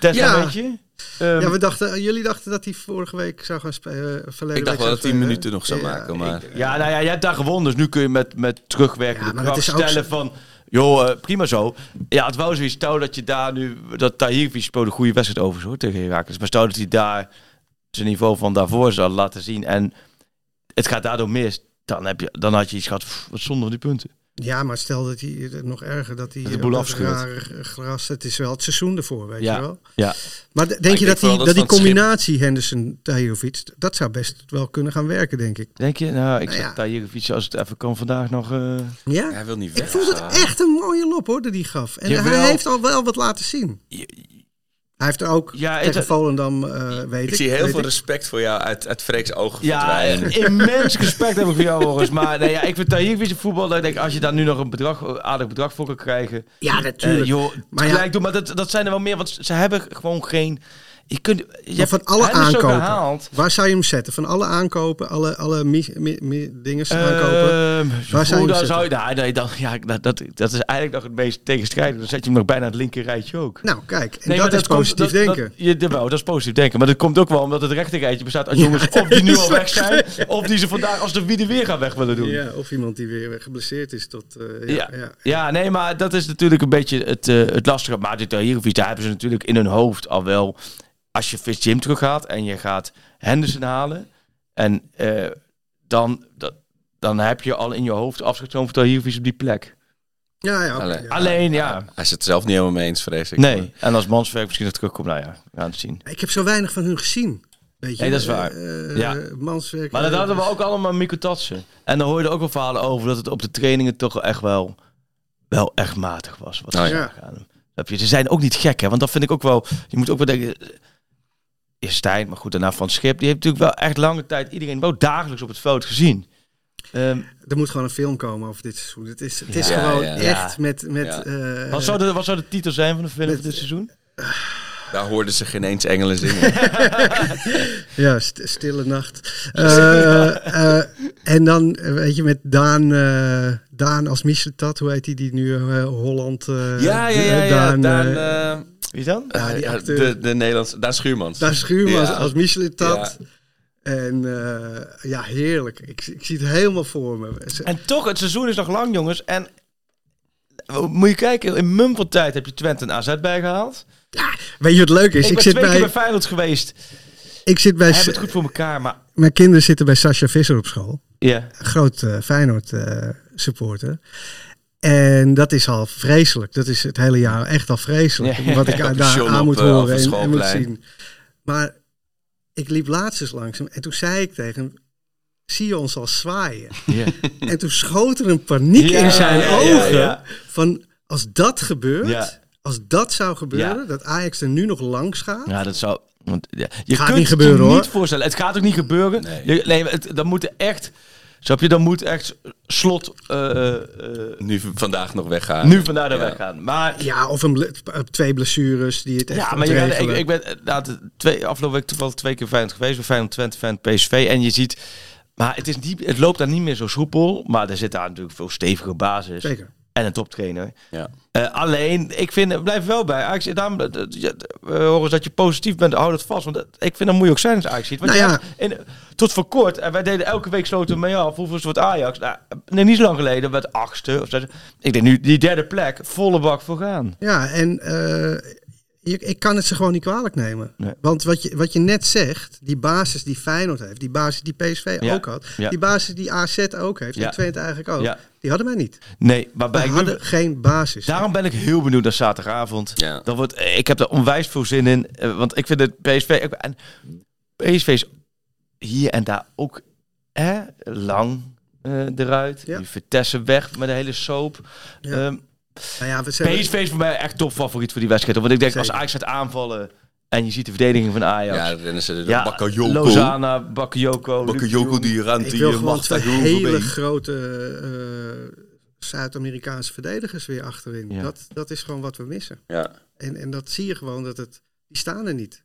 Test Ja. een beetje. Ehm, Ja, we dachten, jullie dachten dat hij vorige week zou gaan spelen. eh, verleden Ik dacht wel dat zou hij spelen. minuten nog zou Ja, maken, maar... Ja, nou ja, jij hebt daar gewonnen, dus nu kun je met, met terugwerkende Ja, kracht stellen zo- van... Joh, eh, prima zo. Ja, het wou zoiets stel dat je daar nu... Dat Tahirvic speelde een goede wedstrijd over hoor, tegen Herakles. Maar stel dat hij daar zijn niveau van daarvoor zou laten zien en het gaat daardoor mis... Dan, heb je, dan had je iets gehad, pff, wat zonde van die punten. Ja, maar stel dat hij nog erger dat hij de boel gras. Het is wel het seizoen ervoor, weet Ja. je wel. Ja, Maar denk ik je dat die, dat dat die schip- combinatie Henderson Tajovic, dat zou best wel kunnen gaan werken, denk ik. denk je? Nou, ik Nou zeg ja. Tahirvic als het even kan vandaag nog... eh, Ja, Hij wil niet ik weg. vond het echt een mooie lop hoor, dat hij gaf. En Jawel. hij heeft al wel wat laten zien. Hij heeft er ook Ja, tegen het- Volendam, eh weet ik. Ik zie heel veel ik. respect voor jou uit, uit Freek's ogen Ja, immens respect heb ik voor jou, Horus. Maar nee, ja, ik vind Tahirvic voetbal, dat ik denk, als je daar nu nog een bedrag, aardig bedrag voor kan krijgen. Ja, natuurlijk. eh, joh, Maar ja- gelijk doen, maar dat, dat zijn er wel meer, want ze hebben gewoon geen... Je kunt, je Maar hebt van alle aankopen, gehaald. waar zou je hem zetten? Van alle aankopen, alle, alle dingen aankopen? Ehm, Waar zou je hoe hem dan zou je, zetten? nou, nee, dan, ja, dat, dat, dat is eigenlijk nog het meest tegenstrijdig. Dan zet je hem nog bijna het linker rijtje ook. nou, kijk, en Nee, dat is komt- positief dat- dat- denken. je, jawel, dat is positief denken. Maar dat komt ook wel omdat het rechterrijtje bestaat uit jongens of die nu al weg zijn, of die ze vandaag als de wie weer gaan weg willen doen. ja, of iemand die weer geblesseerd is tot... eh, Ja, ja, ja. ja. nee, maar dat is natuurlijk een beetje het, eh, het lastige. Maar dit Tahirvic, daar hebben ze natuurlijk in hun hoofd al wel... Als je Fitz Jim teruggaat en je gaat Henderson halen... en eh, dan, dat, dan heb je al in je hoofd genomen van Tahirvic op die plek. Ja, ja, Alleen- ja. Alleen, ja, Hij is het zelf niet helemaal mee eens, vrees ik. nee. En als Manswerk misschien nog terugkomt, nou ja, we gaan het zien. Ik heb zo weinig van hun gezien. Weet je? Nee, dat is waar. Eh, Ja. Manswerk, Maar dat hadden we ook allemaal Mikko Tatsen. En dan hoorde je ook wel verhalen over dat het op de trainingen toch echt wel, wel echt matig was. Wat Oh ja. Ze zijn ook niet gek, hè? Want dat vind ik ook wel. Je moet ook wel denken. Eh, Is Stijn, maar goed, daarna Van Schip. Die heeft natuurlijk wel echt lange tijd iedereen wel dagelijks op het veld gezien. Ehm, Er moet gewoon een film komen over dit seizoen. Het is, het is Ja, gewoon ja. echt Ja. met... met Ja. eh, wat, zou de, wat zou de titel zijn van de film met- van dit seizoen? Daar hoorden ze geen eens engelen zingen. Ja, st- stille nacht. Eh, eh, en dan, eh, weet je, met Daan, eh, Daan als Michetat, hoe heet die, die nu eh, Holland... eh, ja, ja, ja. ja. Daan, Daan, eh, eh, Wie dan? Ja, die ja, acteur. de, de Nederlandse... Daan Schuurmans. Daan Schuurmans Ja. als Michetat. En eh, ja, heerlijk. Ik, ik zie het helemaal voor me. En toch, het seizoen is nog lang, jongens. En eh, moet je kijken, in mum van tijd heb je Twente en AZ bijgehaald. Weet je wat leuk is? Ik, Ik, ben zit twee keer bij, bij Feyenoord geweest. ik zit bij... Hebben het goed voor elkaar, maar Mijn kinderen zitten bij Sascha Visser op school. ja. Een groot eh, Feyenoord eh, supporter. En dat is al vreselijk. Dat is het hele jaar echt al vreselijk. Ja. Wat ik daar aan op, moet eh, horen en, het en moet zien. Maar ik liep laatst eens langs hem. En toen zei ik tegen hem... Zie je ons al zwaaien? Ja. En toen schoot er een paniek in zijn ogen. Van als dat gebeurt... Als dat zou gebeuren, dat Ajax er nu nog langs gaat. Ja, dat zou. Want, je Gaat kunt niet het gebeuren, je hoor. niet voorstellen. Het gaat ook niet gebeuren. Nee. Je, nee, het, dan moet er echt. Snap je? Dan moet echt slot. eh, eh, Nu vandaag nog weggaan. nu vandaar daar Ja. weggaan. Maar. Ja, of een ble- twee blessures die het echt Ja, maar je, bent- ik, ik ben eh, nou, de twee, afgelopen week toevallig twee keer Feyenoord geweest. Bij Feyenoord Twente, Feyenoord PSV. En je ziet, maar het, is niet, het loopt daar niet meer zo soepel. Maar er zit daar natuurlijk veel stevige basis. Zeker. En een toptrainer. Ja. Eh, alleen, ik vind, het blijf wel bij Ajax. Daarom, ja, we horen dat je positief bent, hou dat vast. Want ik vind dat moet je ook zijn als Ajax ziet. Want Nou je ja. hebt in, tot voor kort, en wij deden elke week sloten we mee af. Hoeveel wordt Ajax? Nou, nee, niet zo lang geleden, werd achtste. Of zesde. ik denk nu, die derde plek, volle bak voor gaan. Ja, en eh, je, ik kan het ze gewoon niet kwalijk nemen. Nee. Want wat je, wat je net zegt, die basis die Feyenoord heeft, die basis die PSV Ja. ook had, Ja. die basis die AZ ook heeft, Ja. en Twente eigenlijk ook, Ja. die hadden wij niet. Nee, maar bij Wij ik hadden geen basis. Daarom ben ik heel benieuwd naar zaterdagavond. Ja. Dat wordt, ik heb er onwijs veel zin in. eh, Want ik vind het PSV... ik- En PSV is hier en daar ook hè, lang eh, eruit. Ja. Die Vitesse weg met de hele soap. Ja. Ehm, nou ja, we zijn, PSV is voor mij echt topfavoriet voor die wedstrijd. Want ik denk, als. Ajax gaat aanvallen en je ziet de verdediging van Ajax. Ja, dan rennen ze de Ja, Bakayoko. Lozana, Bakayoko. Bakayoko die ruimte ik wil hier gewoon mag twee daar doen hele grote eh, Zuid-Amerikaanse verdedigers weer achterin. Ja. Dat, dat is gewoon wat we missen. Ja. En, en dat zie je gewoon, dat het, die staan er niet.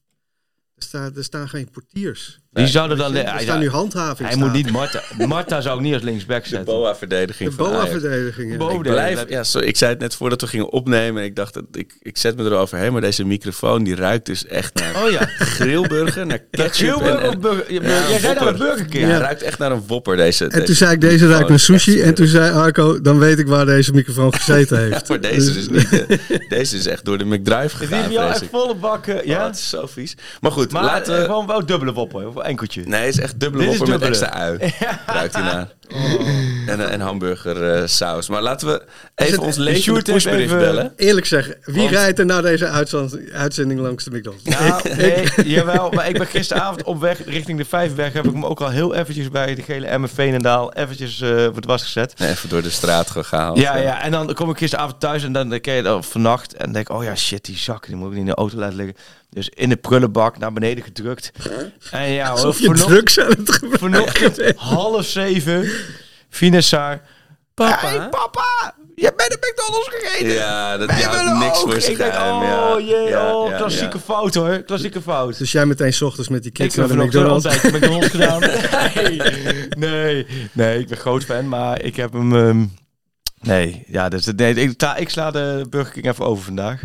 Er, staat, er staan geen portiers. Die zouden dan... Er hij, staan nu handhaving hij moet niet Marta... Marta zou ik niet als linksback De zetten. BOA-verdediging De. BOA-verdediging. ja. Bo- Ik, Oh, blijf, ja, sorry, ik zei het net voordat we gingen opnemen. En ik dacht, dat ik, ik zet me eroverheen. Maar deze microfoon die ruikt dus echt naar Oh ja. grillburger, naar ketchup. en, en, burger? Ja, Jij naar de Whopper. Burger King. ja, Ja. het ruikt echt naar een wopper deze. En toen zei ik, deze ruikt naar sushi. En toen zei Arco, dan weet ik waar deze microfoon gezeten heeft. Maar deze is niet. eh, deze is echt door de McDrive Die gegaan. al vrees echt volle bakken. Ja, Ja? het is zo vies. Maar goed, maar laten eh, we. gewoon wel dubbele wopper. Enkeltje. Nee, het is echt dubbele Dit met dubbele. extra ui. Ruikt hij naar. En, en hamburger eh, saus. Maar laten we het- even ons levende pushbericht even- bellen. Eerlijk zeggen, wie Want- rijdt er na deze uitzend- uitzending langs de McDonald's? Nou, nee, jawel. Maar ik ben gisteravond op weg richting de Vijfberg. Heb ik me ook al heel eventjes bij de gele MF Veenendaal eventjes eh voor het was gezet. Even door de straat gehaald. Ja, ja, en dan kom ik gisteravond thuis en dan denk je dan vannacht en denk ik, oh ja, shit, die zak, die moet ik niet in de auto laten liggen. Dus in de prullenbak naar beneden gedrukt. En ja, hoor, Alsof je drugs aan het gebruiken vanochtend bent. half zeven, Finesaar. Papa? Hey, papa, je bent de McDonald's gegeten. Ja, dat houdt niks ook. voor zich Ik denk, oh ja. jee, Ja, oh, klassieke ja. fout hoor, klassieke fout. Dus jij meteen 's ochtends met die Ik kids heb naar de McDonald's. altijd McDonald's gedaan. Nee, nee, nee, ik ben groot fan, maar ik heb hem... ehm, nee, ja, dus, nee ik, sla, ik sla de Burger King even over vandaag.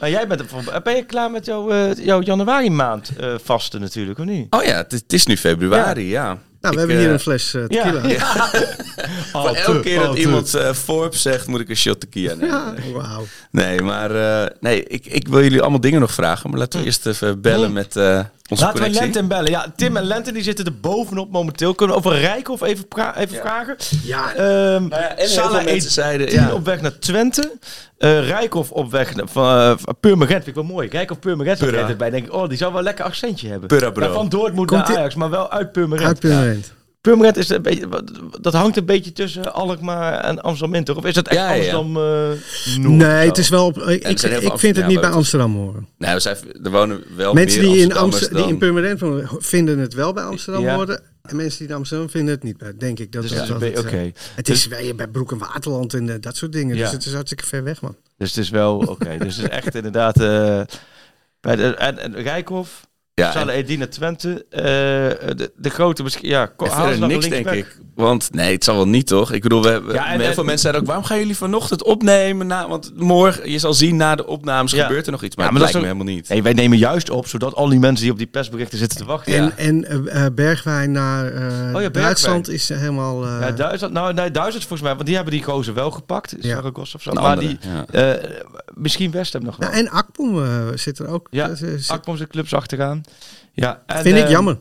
Maar jij bent, er- ben je klaar met jouw, eh, jouw januari maand eh, vasten natuurlijk, of niet? Oh ja, het, het is nu februari, ja. Nou, we Ik, hebben hier eh, een fles eh, tequila. Ja. Voor elke keer dat iemand eh, Forbes zegt, moet ik een shot tequila nemen. Ja, wauw. Nee, maar eh, nee, ik, ik wil jullie allemaal dingen nog vragen. Maar laten we eerst even bellen met eh, onze Laten we. Lenten bellen. Ja, Tim en Lenten die zitten er bovenop momenteel. Kunnen we over Rijkhoff even, pra- even vragen? Ja, Ehm Nou ja, en heel Salah mensen zeiden, 10 ja. op weg naar Twente. Eh Rijkhoff op weg naar van, eh, Purmerend. Vind ik wel mooi. Rijkhoff Purmerend zat Purra. er bij. Denk ik, oh, die zou wel een lekker accentje hebben. Purra, bro. Ja, van Dortmund Komt naar Ajax, maar wel uit Purmerend. uit Purmerend. Purmerend is een beetje, dat hangt een beetje tussen Alkmaar en Amsterdam in, toch? Of is dat echt Ja. Amsterdam eh Nee, het is wel... op- Ik, er ik, veel ik vind het niet bij Amsterdam horen. Nee, we zijn, er wonen wel Mensen meer die in, Amsterdam, die in Purmerend wonen, vinden het wel bij Amsterdam Ja. horen. En mensen die in Amsterdam vinden het niet bij, denk ik. Dat Dus is het, eh, oké. Het is bij, bij Broek en Waterland en eh, dat soort dingen. Ja. Dus het is hartstikke ver weg, man. Dus het is wel, oké. dus het is echt inderdaad... eh bij de, en, en Rijkhoff, Ja, en- Edina Twente. eh, de, de grote misschien... Ja, nog niks, denk ik. Want nee, het zal wel niet, toch? Ik bedoel, we hebben, Ja, en- heel veel mensen zeiden ook, waarom gaan jullie vanochtend opnemen? Na, want morgen, je zal zien, na de opnames Ja. gebeurt er nog iets. Maar, Ja, het maar dat lijkt me helemaal niet. Nee, wij nemen juist op, zodat al die mensen die op die persberichten zitten te wachten... Ja. En, en eh, eh, Bergwijn naar eh, Bergwijn. Duitsland is helemaal... eh, Ja, Duitsland, nou, nee, Duitsland volgens mij, want die hebben die gozer wel gepakt. Ja. Zaragoza of zo. Een Maar andere, die, ja. eh, misschien West Ham nog wel. nou, en Akpom zit er ook. Ja, Akpom zijn clubs achteraan. Ja, en, vind ik eh, jammer.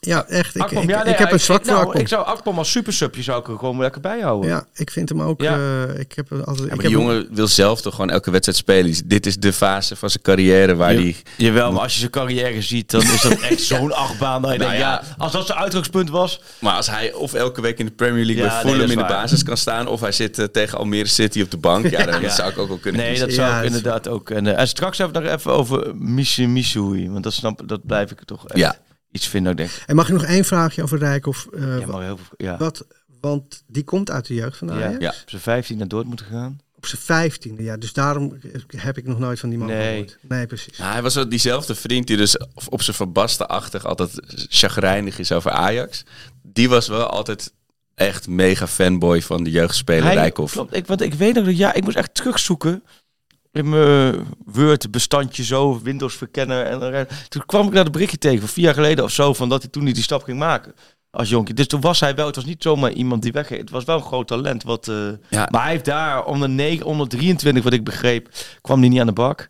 Ja, echt. Ik, Akpom, ik, ja, nee, ik heb ja, een zwak voor nou, Akpom. Ik zou Akpom als supersubje zou ik er gewoon lekker bij houden. Ja, ik vind hem ook... Ja. eh, ik heb altijd... Ja, ik maar heb die hem- jongen wil zelf toch gewoon elke wedstrijd spelen. Die- Dit is de fase van zijn carrière waar Ja. hij... Jawel, maar als je zijn carrière ziet, dan is dat echt zo'n achtbaan. Dat je Nou denkt, ja. ja, als dat zijn uitgangspunt was. Maar als hij of elke week in de Premier League Ja, bij Fulham dat in de basis kan staan... of hij zit eh, tegen Almere City op de bank... Ja, dan Ja. zou ik ook wel kunnen Nee, kiezen. dat zou Ja, ik dat is- inderdaad ook. En, eh, en straks even nog even over Michi. Want dat, snap, dat blijf ik toch echt Ja. Iets vinden. Ik denk, En mag ik nog één vraagje over Rijkoff? eh, ja, maar heel veel, ja. wat, want die komt uit de jeugd van Ja, Ajax. ja. Op zijn 15 naar Dortmund gegaan. Op zijn vijftiende, ja. Dus daarom heb ik nog nooit van die man Nee. gehoord. Nee, precies. Nou, hij was wel diezelfde vriend die dus op zijn verbaste-achtig altijd chagrijnig is over Ajax. Die was wel altijd echt mega fanboy van de jeugdspeler Rijkoff. Klopt, ik, want ik weet nog dat ja, ik moest echt terugzoeken in mijn Word bestandje zo, Windows verkennen. En toen kwam ik daar de berichtje tegen vier jaar geleden of zo, van dat hij toen niet die stap ging maken als jonkie. Dus toen was hij wel, het was niet zomaar iemand die wegging. Het was wel een groot talent. Wat, eh, Ja. Maar hij heeft daar onder, 9, onder 23, wat ik begreep, kwam hij niet aan de bak.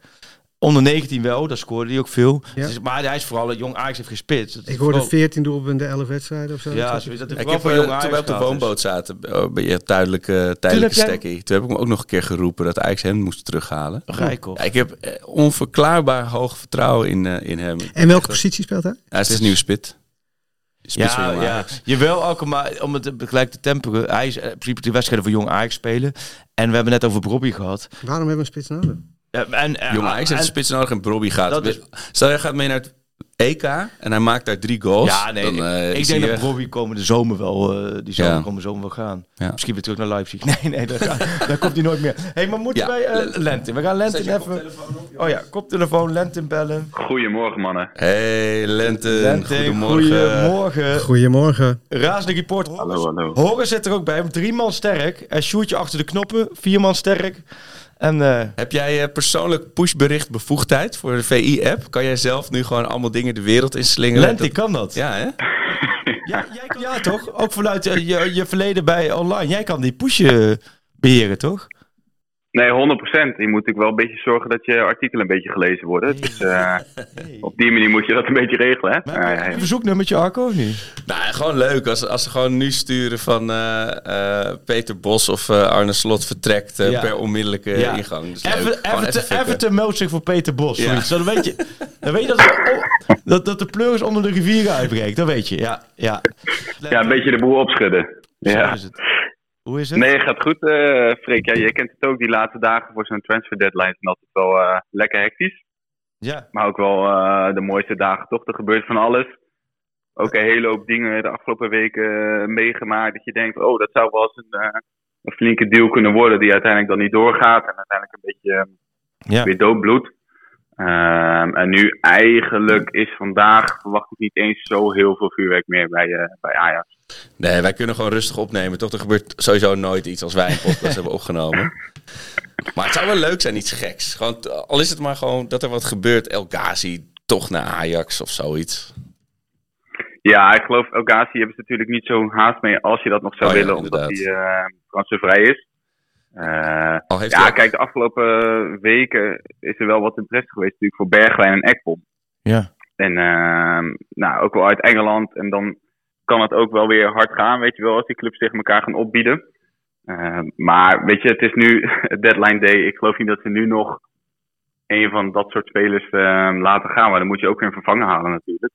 Onder 19 wel, daar scoorde hij ook veel. Ja. Dus, maar hij is vooral een jong Ajax heeft gespitst. Dat is Ik hoorde vooral- 14 doelpunten, 11 wedstrijden of zo. Ja, Dat- zoiets. dat Ik heb, voor eh, jong toen Ajax wij op de dus. woonboot zaten, oh, bij je tijdelijke, tijdelijke stekkie. Toen heb ik hem ook nog een keer geroepen dat Ajax hem moest terughalen. Rijkoff. Ja, ik heb eh, onverklaarbaar hoog vertrouwen in, eh, in hem. En welke positie speelt hij? Hij is dus nieuwe spit. Spits Ja, ja. Ajax. Jawel, ook maar om het gelijk te temperen. Hij is eh, in principe de wedstrijden voor Jong Ajax spelen. En we hebben net over Bobby gehad. Waarom hebben we een spits nodig? Ja, en, eh, Ajax heeft en- een spits nodig en Brobby gaat. Dat is- Stel, je gaat mee naar het EK en hij maakt daar drie goals. Ja, nee. dan, eh, ik denk je- dat Bobby komende zomer wel, eh, die zomer Ja. komende zomer wel gaan. Ja. Misschien weer terug naar Leipzig. Nee, nee, daar, gaat- daar komt hij nooit meer. Hé, hey, maar moeten Ja, wij uh, Lentin. Lentin? We gaan Lentin even... Oh ja, koptelefoon, Lentin bellen. Goedemorgen, mannen. Hey Lente, Lentin, goedemorgen. goedemorgen. Goedemorgen. Razende report. Hallo, hallo. Horen zit er ook bij. Drie man sterk. En Sjoerdje achter de knoppen. Vier man sterk. En eh, Heb jij eh, persoonlijk pushbericht bevoegdheid voor de VI-app? Kan jij zelf nu gewoon allemaal dingen de wereld inslingeren? Lentin Dat- kan dat. Ja, hè? Ja, jij kan, ja, toch? Ook vanuit eh, je, je verleden bij online. Jij kan die push eh, beheren, toch? Nee, 100%. Je moet natuurlijk wel een beetje zorgen dat je artikelen een beetje gelezen worden. Dus eh, op die manier moet je dat een beetje regelen. Hè? Maar je een verzoeknummertje, Arco, of niet? Nou, gewoon leuk. Als, als ze gewoon nu sturen van eh, eh, Peter Bos of eh, Arne Slot vertrekt Ja. per onmiddellijke Ja. ingang. Dus. Even, even, even te zich voor Peter Bos. Ja. zoiets. Dan weet je, dan weet je dat, dat, dat de pleuris onder de rivieren uitbreekt. Dat weet je, ja. Ja, Ja, een beetje de boel opschudden. Zo Ja. is het. Hoe is het? Nee, gaat goed, eh Freek. Ja, je kent het ook, die laatste dagen voor zo'n transfer deadline zijn altijd wel eh, lekker hectisch. Ja. Maar ook wel eh, de mooiste dagen, toch? Er gebeurt van alles. Ook een hele hoop dingen de afgelopen weken meegemaakt. Dat je denkt, oh, dat zou wel eens een, een flinke deal kunnen worden. Die uiteindelijk dan niet doorgaat. En uiteindelijk een beetje Ja. weer doodbloed. Ehm, en nu eigenlijk is vandaag, verwacht ik niet eens zo heel veel vuurwerk meer bij, bij Ajax. Nee, wij kunnen gewoon rustig opnemen. Toch, er gebeurt sowieso nooit iets als wij een podcast hebben opgenomen. Maar het zou wel leuk zijn, iets geks. Gewoon, al is het maar gewoon dat er wat gebeurt. El Ghazi toch naar Ajax of zoiets. Ja, ik geloof El Ghazi hebben ze natuurlijk niet zo haast mee als je dat nog zou Oh ja, willen, omdat hij transfervrij is. Eh, Al heeft ja, hij ook- kijk, de afgelopen weken is er wel wat interesse geweest natuurlijk voor Bergwijn en Ekpom. Ja. En ehm, nou, ook wel uit Engeland. En dan kan het ook wel weer hard gaan, weet je wel, als die clubs tegen elkaar gaan opbieden. Ehm, maar weet je, het is nu deadline day. Ik geloof niet dat ze nu nog een van dat soort spelers ehm, laten gaan. Maar dan moet je ook weer een vervanger halen natuurlijk.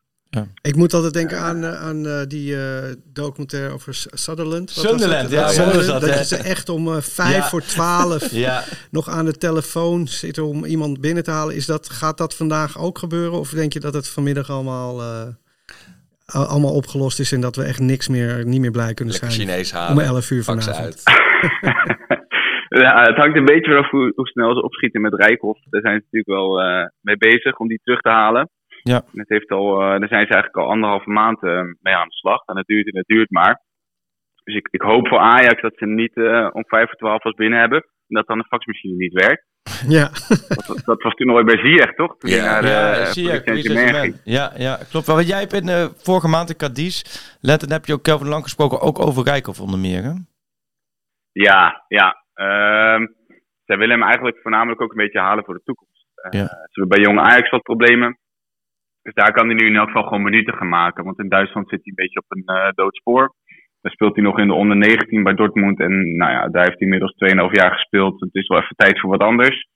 Ik moet altijd denken aan, eh, aan eh, die eh, documentaire over Sutherland. Wat was Sunderland, dat? ja, Sunderland, is dat, je ze echt om vijf Ja. voor twaalf Ja. nog aan de telefoon zitten om iemand binnen te halen. Is dat, gaat dat vandaag ook gebeuren? Of denk je dat het vanmiddag allemaal, eh, al- allemaal opgelost is en dat we echt niks meer, niet meer blij kunnen zijn? Chinees halen. Om 11 uur Pak ze vanavond. uit. Ja, het hangt een beetje vanaf hoe, hoe snel ze opschieten met Rijkhoff. Daar zijn ze natuurlijk wel eh, mee bezig om die terug te halen. Ja. En Het heeft al, eh, daar zijn ze eigenlijk al anderhalve maand eh, mee aan de slag. En het duurt en het duurt maar. Dus ik, ik hoop voor Ajax dat ze hem niet om vijf voor twaalf pas binnen hebben. En dat dan de faxmachine niet werkt. Ja. Dat, was- dat was toen nooit bij Ziyech, toch? Toen Ja. naar, Ja, eh, ging. Ja, ja, klopt. wel. Want jij hebt in eh, vorige maand in Cadiz, Let, en heb je ook Kelvin Lang gesproken, ook over Rijkoff onder meer. Hè? Ja, ja. Ehm, zij willen hem eigenlijk voornamelijk ook een beetje halen voor de toekomst. Eh, Ja. Ze hebben bij jonge Ajax wat problemen. Dus daar kan hij nu in elk geval gewoon minuten gaan maken. Want in Duitsland zit hij een beetje op een eh Daar speelt hij nog in de onder 19 bij Dortmund. En nou ja, daar heeft hij inmiddels 2,5 jaar gespeeld. Het is wel even tijd voor wat anders.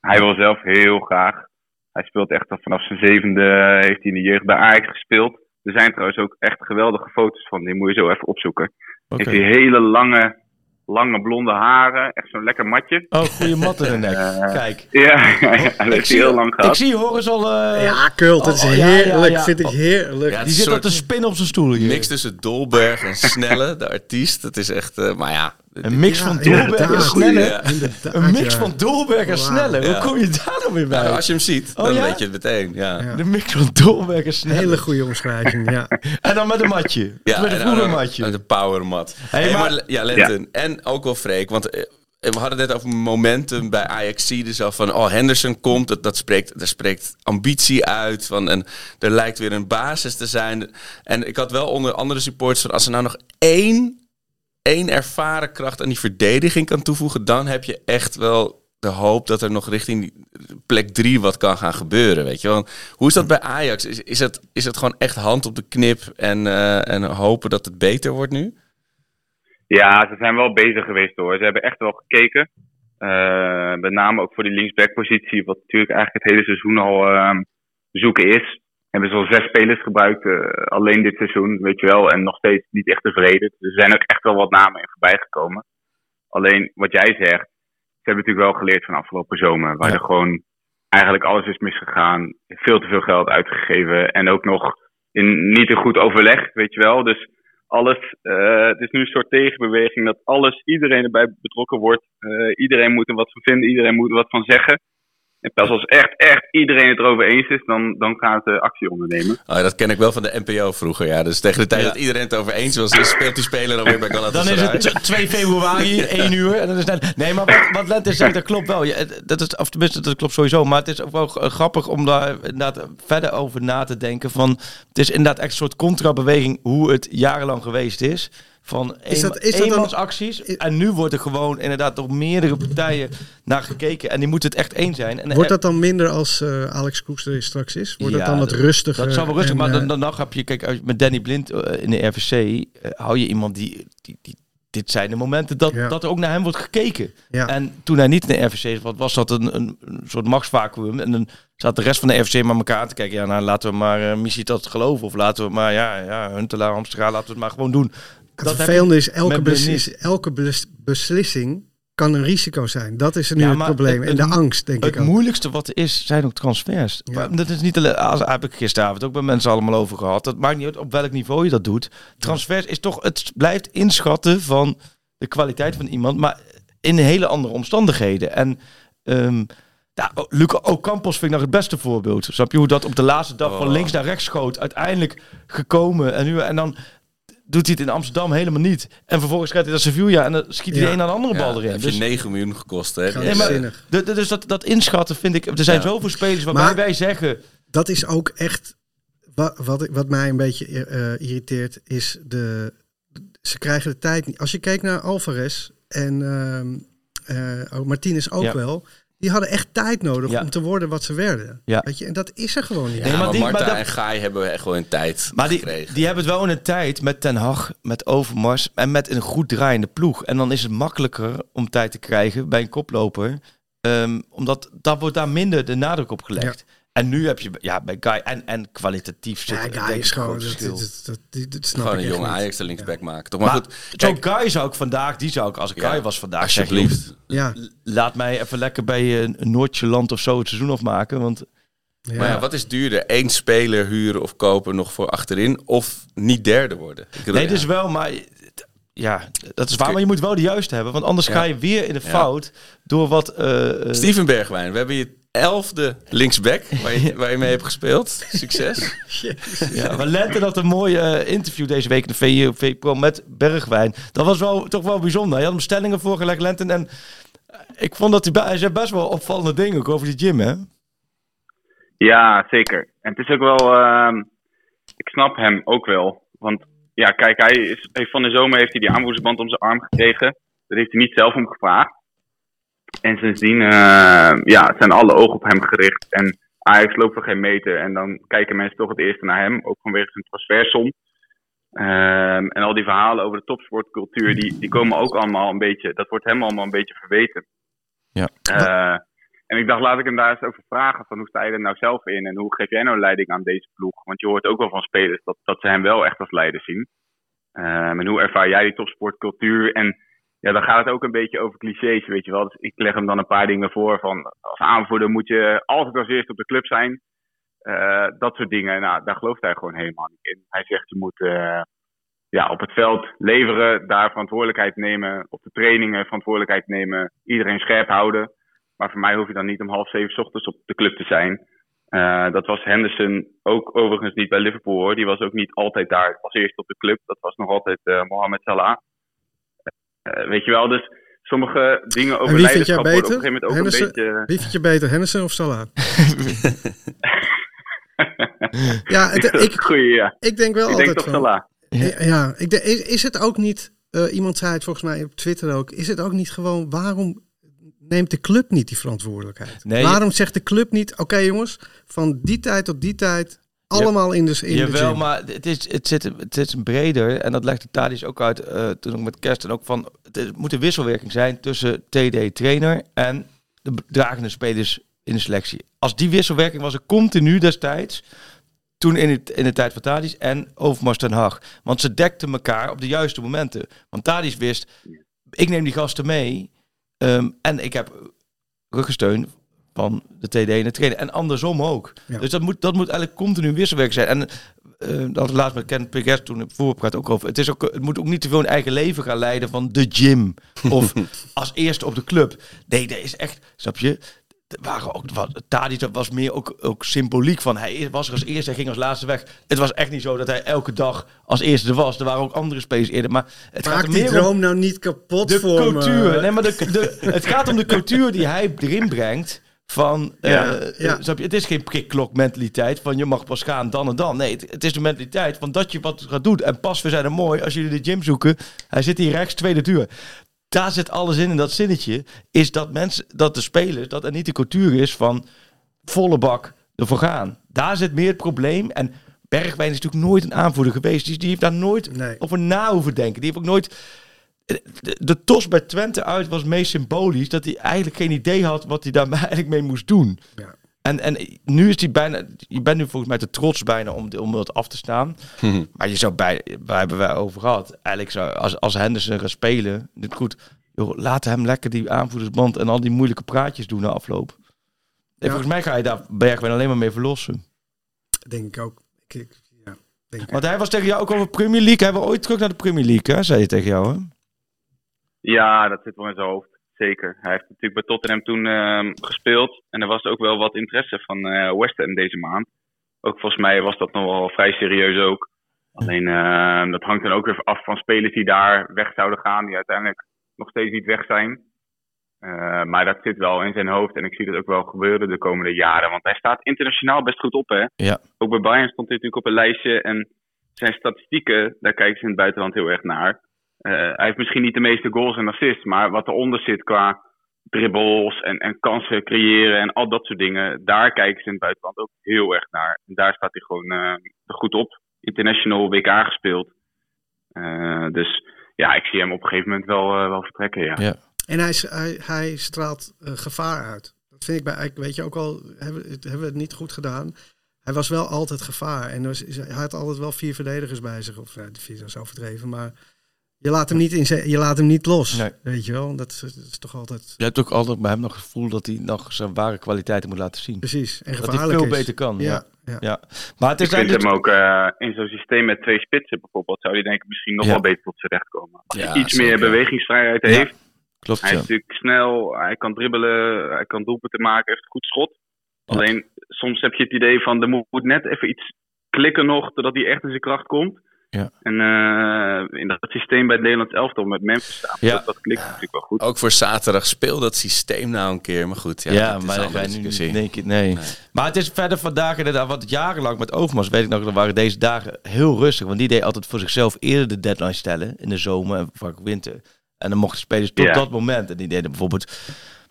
Hij wil zelf heel graag. Hij speelt echt al vanaf zijn zevende heeft hij in de jeugd bij Ajax gespeeld. Er zijn trouwens ook echt geweldige foto's van. Die moet je zo even opzoeken. Heeft hij hele lange, lange blonde haren. Echt zo'n lekker matje. Oh, goede mat in de nek. Eh, Kijk. Ja, ja, ja, dat heeft hij heel lang ik gehad. zie Horace al... eh, Ja, Kult, dat is Oh, ja, ja, heerlijk. ja. Vind ik heerlijk. Ja, het die zit een op de soort spin op zijn stoel hier. mix tussen Dolberg en Snelle, de artiest. Dat is echt, eh, maar ja. Een mix Ja, van Dolberg en Een mix van Dolberg en Snelle. Hoe kom je daar dan weer bij? Nou, als je hem ziet, Oh, dan ja? weet je het meteen. Ja, Ja. De mix van Dolberg en Snelle. Hele goede omschrijving, ja. En dan met een matje. Ja, met een en vroeger dan- matje. Met een powermat. Hey, Hey, maar- maar, ja, Lenten. En ook wel Freek. Want eh, we hadden het net over momentum bij Ajax. Dus al van, oh, Henderson komt. Dat, dat, spreekt, dat spreekt ambitie uit. Van, en er lijkt weer een basis te zijn. En ik had wel onder andere supporters van... Als er nou nog één, één ervaren kracht aan die verdediging kan toevoegen... dan heb je echt wel de hoop dat er nog richting plek drie wat kan gaan gebeuren. Weet je wel? Hoe is dat bij Ajax? Is, is, het, is het gewoon echt hand op de knip en, eh, en hopen dat het beter wordt nu? Ja, ze zijn wel bezig geweest hoor. Ze hebben echt wel gekeken. Eh, met name ook voor die linksback-positie, wat natuurlijk eigenlijk het hele seizoen al ehm, zoeken is. Hebben ze al zes spelers gebruikt, eh, alleen dit seizoen, weet je wel. En nog steeds niet echt tevreden. Dus er zijn ook echt wel wat namen in voorbij gekomen. Alleen wat jij zegt, ze hebben natuurlijk wel geleerd van afgelopen zomer. Waar Ja. er gewoon eigenlijk alles is misgegaan. Veel te veel geld uitgegeven. En ook nog in niet een goed overleg, weet je wel. Dus alles, eh, het is nu een soort tegenbeweging dat alles, iedereen erbij betrokken wordt. Eh, iedereen moet er wat van vinden, iedereen moet er wat van zeggen. En pas als echt, echt iedereen het erover eens is, dan, dan gaat de actie ondernemen. Oh, dat ken ik wel van de NPO vroeger, ja. Dus tegen de tijd Ja. dat iedereen het over eens was, is- speelt die speler alweer bij Dan Galatasaray. is het t- 2 februari, 1 uur. En dan is nee, maar wat, wat Lente zegt, dat klopt wel. Ja, dat is, of tenminste, dat klopt sowieso. Maar het is ook wel g- grappig om daar inderdaad verder over na te denken. Van, het is inderdaad echt een soort contrabeweging hoe het jarenlang geweest is. Van Is dat- een, is dat dan- eenmansacties. En nu wordt er gewoon inderdaad door meerdere partijen naar gekeken. En die moeten het echt één zijn. En Wordt dat dan minder als eh, Alex Kroes er straks is? Wordt dat dan wat rustiger? Dat zou wel rustig, en, maar eh, dan, dan heb je, kijk, als met Danny Blind eh, in de RVC, hou je iemand die, die, die dit zijn de momenten dat, Ja. dat er ook naar hem wordt gekeken. Ja. En toen hij niet in de RVC was, was dat een, een, soort machtsvacuum. En dan zat de rest van de RVC maar elkaar aan te kijken. Ja, nou laten we maar uh, Missie dat geloven. Of laten we maar, ja, ja Huntelaar, Amsterdam, laten we het maar gewoon doen. Het vervelende is, elke, beslis- elke bes- beslissing kan een risico zijn. Dat is er nu Ja, het probleem. het- en de het- angst, denk Het ik ook. moeilijkste wat er is, zijn ook transfers. Ja. Maar Dat is niet alleen, als heb ik gisteravond ook bij mensen allemaal over gehad. Dat maakt niet uit op welk niveau je dat doet. Transfers is toch, het blijft inschatten van de kwaliteit van iemand, maar in hele andere omstandigheden. En um, ja, Luca Ocampos vind ik nog het beste voorbeeld. Snap je hoe dat op de laatste dag van Oh. links naar rechts schoot, uiteindelijk gekomen en nu en dan doet hij het in Amsterdam helemaal niet. En vervolgens gaat hij naar Sevilla en dan schiet hij Ja. een aan de andere bal Ja, erin. Dus- je 9 miljoen gekost, hè? Nee, maar Zinnig. de- de- dus dat, dat inschatten vind ik. Er zijn Ja. zoveel spelers waarbij Maar- wij zeggen. Dat is ook echt wat, wat, mij een beetje eh, irriteert, is de. Ze krijgen de tijd niet. Als je kijkt naar Alvarez en ehm eh, ook Martinez ook Ja. wel. Die hadden echt tijd nodig Ja. om te worden wat ze werden. Ja. Weet je? En dat is er gewoon niet. Ja, Nee, maar maar, die- Marta maar dat- en Gaai hebben echt wel een tijd Maar die, gekregen. die hebben het wel in een tijd met Ten Hag, met Overmars en met een goed draaiende ploeg. En dan is het makkelijker om tijd te krijgen bij een koploper. Ehm, omdat dat wordt daar minder de nadruk op gelegd. En nu heb je ja, bij Guy en, en kwalitatief zit Ja, Guy denk ik is gewoon. Dat, dat, dat, dat, dat snap Gewoon ik een jonge. Ajax de linksback maken. Toch maar, Maar goed, zo'n Guy zou ik vandaag, die zou ik als ik Ja, Guy was vandaag zeggen, alsjeblieft. Ja, laat mij even lekker bij een Noordje land of zo het seizoen afmaken. Want ja. Maar ja, wat is duurder? Eén speler huren of kopen nog voor achterin? Of niet derde worden? Ik Nee, ja. dus wel, maar ja, dat is waar. Maar je moet wel de juiste hebben, want anders Ja. ga je weer in de Ja. fout door wat. eh, eh, Steven Bergwijn, we hebben je elfde linksback waar je, waar je mee hebt gespeeld. Succes. ja, maar Lente had een mooi eh, interview deze week in de VI VI Pro met Bergwijn. Dat was wel toch wel bijzonder. Hij had hem stellingen voorgelegd, Lenten, en eh, ik vond dat hij, bij- hij zei best wel opvallende dingen ook over die gym, hè? Ja, zeker. En het is ook wel. ehm, ik snap hem ook wel. Want ja, kijk, hij is, heeft van de zomer heeft hij die aanvoerdersband om zijn arm gekregen. Dat heeft hij niet zelf om gevraagd. En sindsdien eh, ja, zijn alle ogen op hem gericht. En Ajax loopt er geen meter. En dan kijken mensen toch het eerste naar hem. Ook vanwege zijn transfersom. Ehm, en al die verhalen over de topsportcultuur, die, die komen ook allemaal een beetje. Dat wordt hem allemaal een beetje verweten. Ja. Eh, en ik dacht, laat ik hem daar eens over vragen. Van hoe sta je er nou zelf in? En hoe geef jij nou leiding aan deze ploeg? Want je hoort ook wel van spelers dat, dat ze hem wel echt als leider zien. Ehm, en hoe ervaar jij die topsportcultuur? En ja, dan gaat het ook een beetje over clichés, weet je wel. Dus ik leg hem dan een paar dingen voor. Van als aanvoerder moet je altijd als eerste op de club zijn. Eh, dat soort dingen. Nou, daar gelooft hij gewoon helemaal niet in. Hij zegt je moet eh, ja, op het veld leveren, daar verantwoordelijkheid nemen. Op de trainingen verantwoordelijkheid nemen. Iedereen scherp houden. Maar voor mij hoef je dan niet om half zeven ochtends op de club te zijn. Eh, dat was Henderson ook overigens niet bij Liverpool hoor. Die was ook niet altijd daar als eerste op de club. Dat was nog altijd Mohamed Salah. Eh, weet je wel, dus sommige dingen over wie vind jij leiderschap worden op beter? een gegeven moment ook Henderson, een beetje... Wie vind je beter, Henderson of Salah? ja, het, ik, Goeie, ja. ik denk wel Ik denk altijd toch van- Salah. Ja, ja ik denk, is, is het ook niet, eh, iemand zei het volgens mij op Twitter ook, is het ook niet gewoon, waarom neemt de club niet die verantwoordelijkheid? Nee. Waarom zegt de club niet, oké jongens, van die tijd tot die tijd, allemaal in de, in de Jawel, gym. maar het, is, het, zit, het zit breder. En dat legde Thadis ook uit eh, toen ook met kerst. En ook van, het moet een wisselwerking zijn tussen TD-trainer en de dragende spelers in de selectie. Als die wisselwerking was er continu destijds, toen in, het, in de tijd van Thadis en Overmars ten Hag. Want ze dekten elkaar op de juiste momenten. Want Thadis wist, ik neem die gasten mee ehm, en ik heb ruggensteun van de TD en de trainer. En andersom ook. Ja. Dus dat moet, dat moet eigenlijk continu wisselwerking zijn. En eh dat laatst met Ken Piguet toen ik voorpraat ook over. Het, is ook, het moet ook niet te veel een eigen leven gaan leiden van de gym. Of als eerste op de club. Nee, dat is echt, snap je? Waren ook wat Tadic was meer ook, ook symboliek van hij was er als eerste hij ging als laatste weg. Het was echt niet zo dat hij elke dag als eerste er was. Er waren ook andere spelers eerder, maar het gaat Maak die meer om droom nou niet kapot de voor me. cultuur. Nee, maar de, de, het gaat om de cultuur die hij erin brengt Van, eh, Ja, eh, ja. snap je? Het is geen prikklok mentaliteit van je mag pas gaan dan en dan. Nee, het, het is de mentaliteit van dat je wat gaat doen. En pas, we zijn er mooi als jullie de gym zoeken. Hij zit hier rechts, tweede deur. Daar zit alles in in dat zinnetje. Is dat mensen, dat de spelers, dat er niet de cultuur is van volle bak ervoor gaan. Daar zit meer het probleem. En Bergwijn is natuurlijk nooit een aanvoerder geweest. Die, die heeft daar nooit Nee. over na hoeven denken. Die heeft ook nooit... De, de tos bij Twente uit was meest symbolisch. Dat hij eigenlijk geen idee had wat hij daar eigenlijk mee moest doen. Ja. En, en nu is hij bijna... Je bent nu volgens mij te trots bijna om, om dat af te staan. Maar je zou bij... Waar hebben wij over gehad? Eigenlijk zou... Als, als Henderson gaat spelen... Dit goed... Joh, laat hem lekker die aanvoerdersband en al die moeilijke praatjes doen na afloop. En volgens mij ga je daar Bergwijn alleen maar mee verlossen. Denk ik ook. Ik, ik- ja, denk. Want hij was tegen jou ook over Premier League. Hij wil ooit terug naar de Premier League, hè? Zei je tegen jou, hè? Ja, dat zit wel in zijn hoofd. Zeker. Hij heeft natuurlijk bij Tottenham toen ehm, gespeeld. En er was ook wel wat interesse van eh West Ham deze maand. Ook volgens mij was dat nog wel vrij serieus ook. Alleen ehm, dat hangt dan ook weer af van spelers die daar weg zouden gaan. Die uiteindelijk nog steeds niet weg zijn. Eh, maar dat zit wel in zijn hoofd. En ik zie dat ook wel gebeuren de komende jaren. Want hij staat internationaal best goed op, hè? Ja. Ook bij Bayern stond hij natuurlijk op een lijstje. En zijn statistieken, daar kijken ze in het buitenland heel erg naar. Eh, hij heeft misschien niet de meeste goals en assists, maar wat eronder zit qua dribbles en, en kansen creëren en al dat soort dingen, daar kijken ze in het buitenland ook heel erg naar. En daar staat hij gewoon eh, goed op. International WK gespeeld. Eh, dus ja, ik zie hem op een gegeven moment wel, wel vertrekken, ja. Ja. En hij, is- hij, hij straalt gevaar uit. Dat vind ik bij eigenlijk, weet je, ook al hebben, we het- hebben we het niet goed gedaan. Hij was wel altijd gevaar. En dus, is- hij had altijd wel vier verdedigers bij zich. Of nou, de vier is overdreven. Maar je laat hem niet, in je laat hem niet los. Nee. Weet je wel? Dat is, dat is toch altijd Je hebt ook altijd bij hem nog het gevoel dat hij nog zijn ware kwaliteiten moet laten zien. precies. En Dat hij veel is. beter kan. Ja. Ja, ja. Ja. Maar het is Ik vind eigenlijk... hem ook eh, in zo'n systeem met twee spitsen bijvoorbeeld, zou hij denk ik misschien nog Ja. wel beter tot zijn recht komen. Als Ja, hij iets meer bewegingsvrijheid Ja. heeft, Klopt, Hij is natuurlijk snel, hij kan dribbelen, hij kan doelpunten maken, heeft een goed schot. Alleen soms heb je het idee van er moet moet net even iets klikken nog, totdat hij echt in zijn kracht komt. Ja. En eh, in dat systeem bij het Nederlands elftal met Memphis staan, Ja. dat, dat klikt natuurlijk wel goed. Ook voor zaterdag speel dat systeem nou een keer. Maar goed, ja, dat maar andere je nu niet één keer... Nee. Maar het is verder vandaag inderdaad, wat jarenlang met Overmars weet ik nog, dat waren deze dagen heel rustig. Want die deed altijd voor zichzelf eerder de deadline stellen in de zomer en vaak winter. En dan mochten spelers tot Ja. dat moment. En die deden bijvoorbeeld,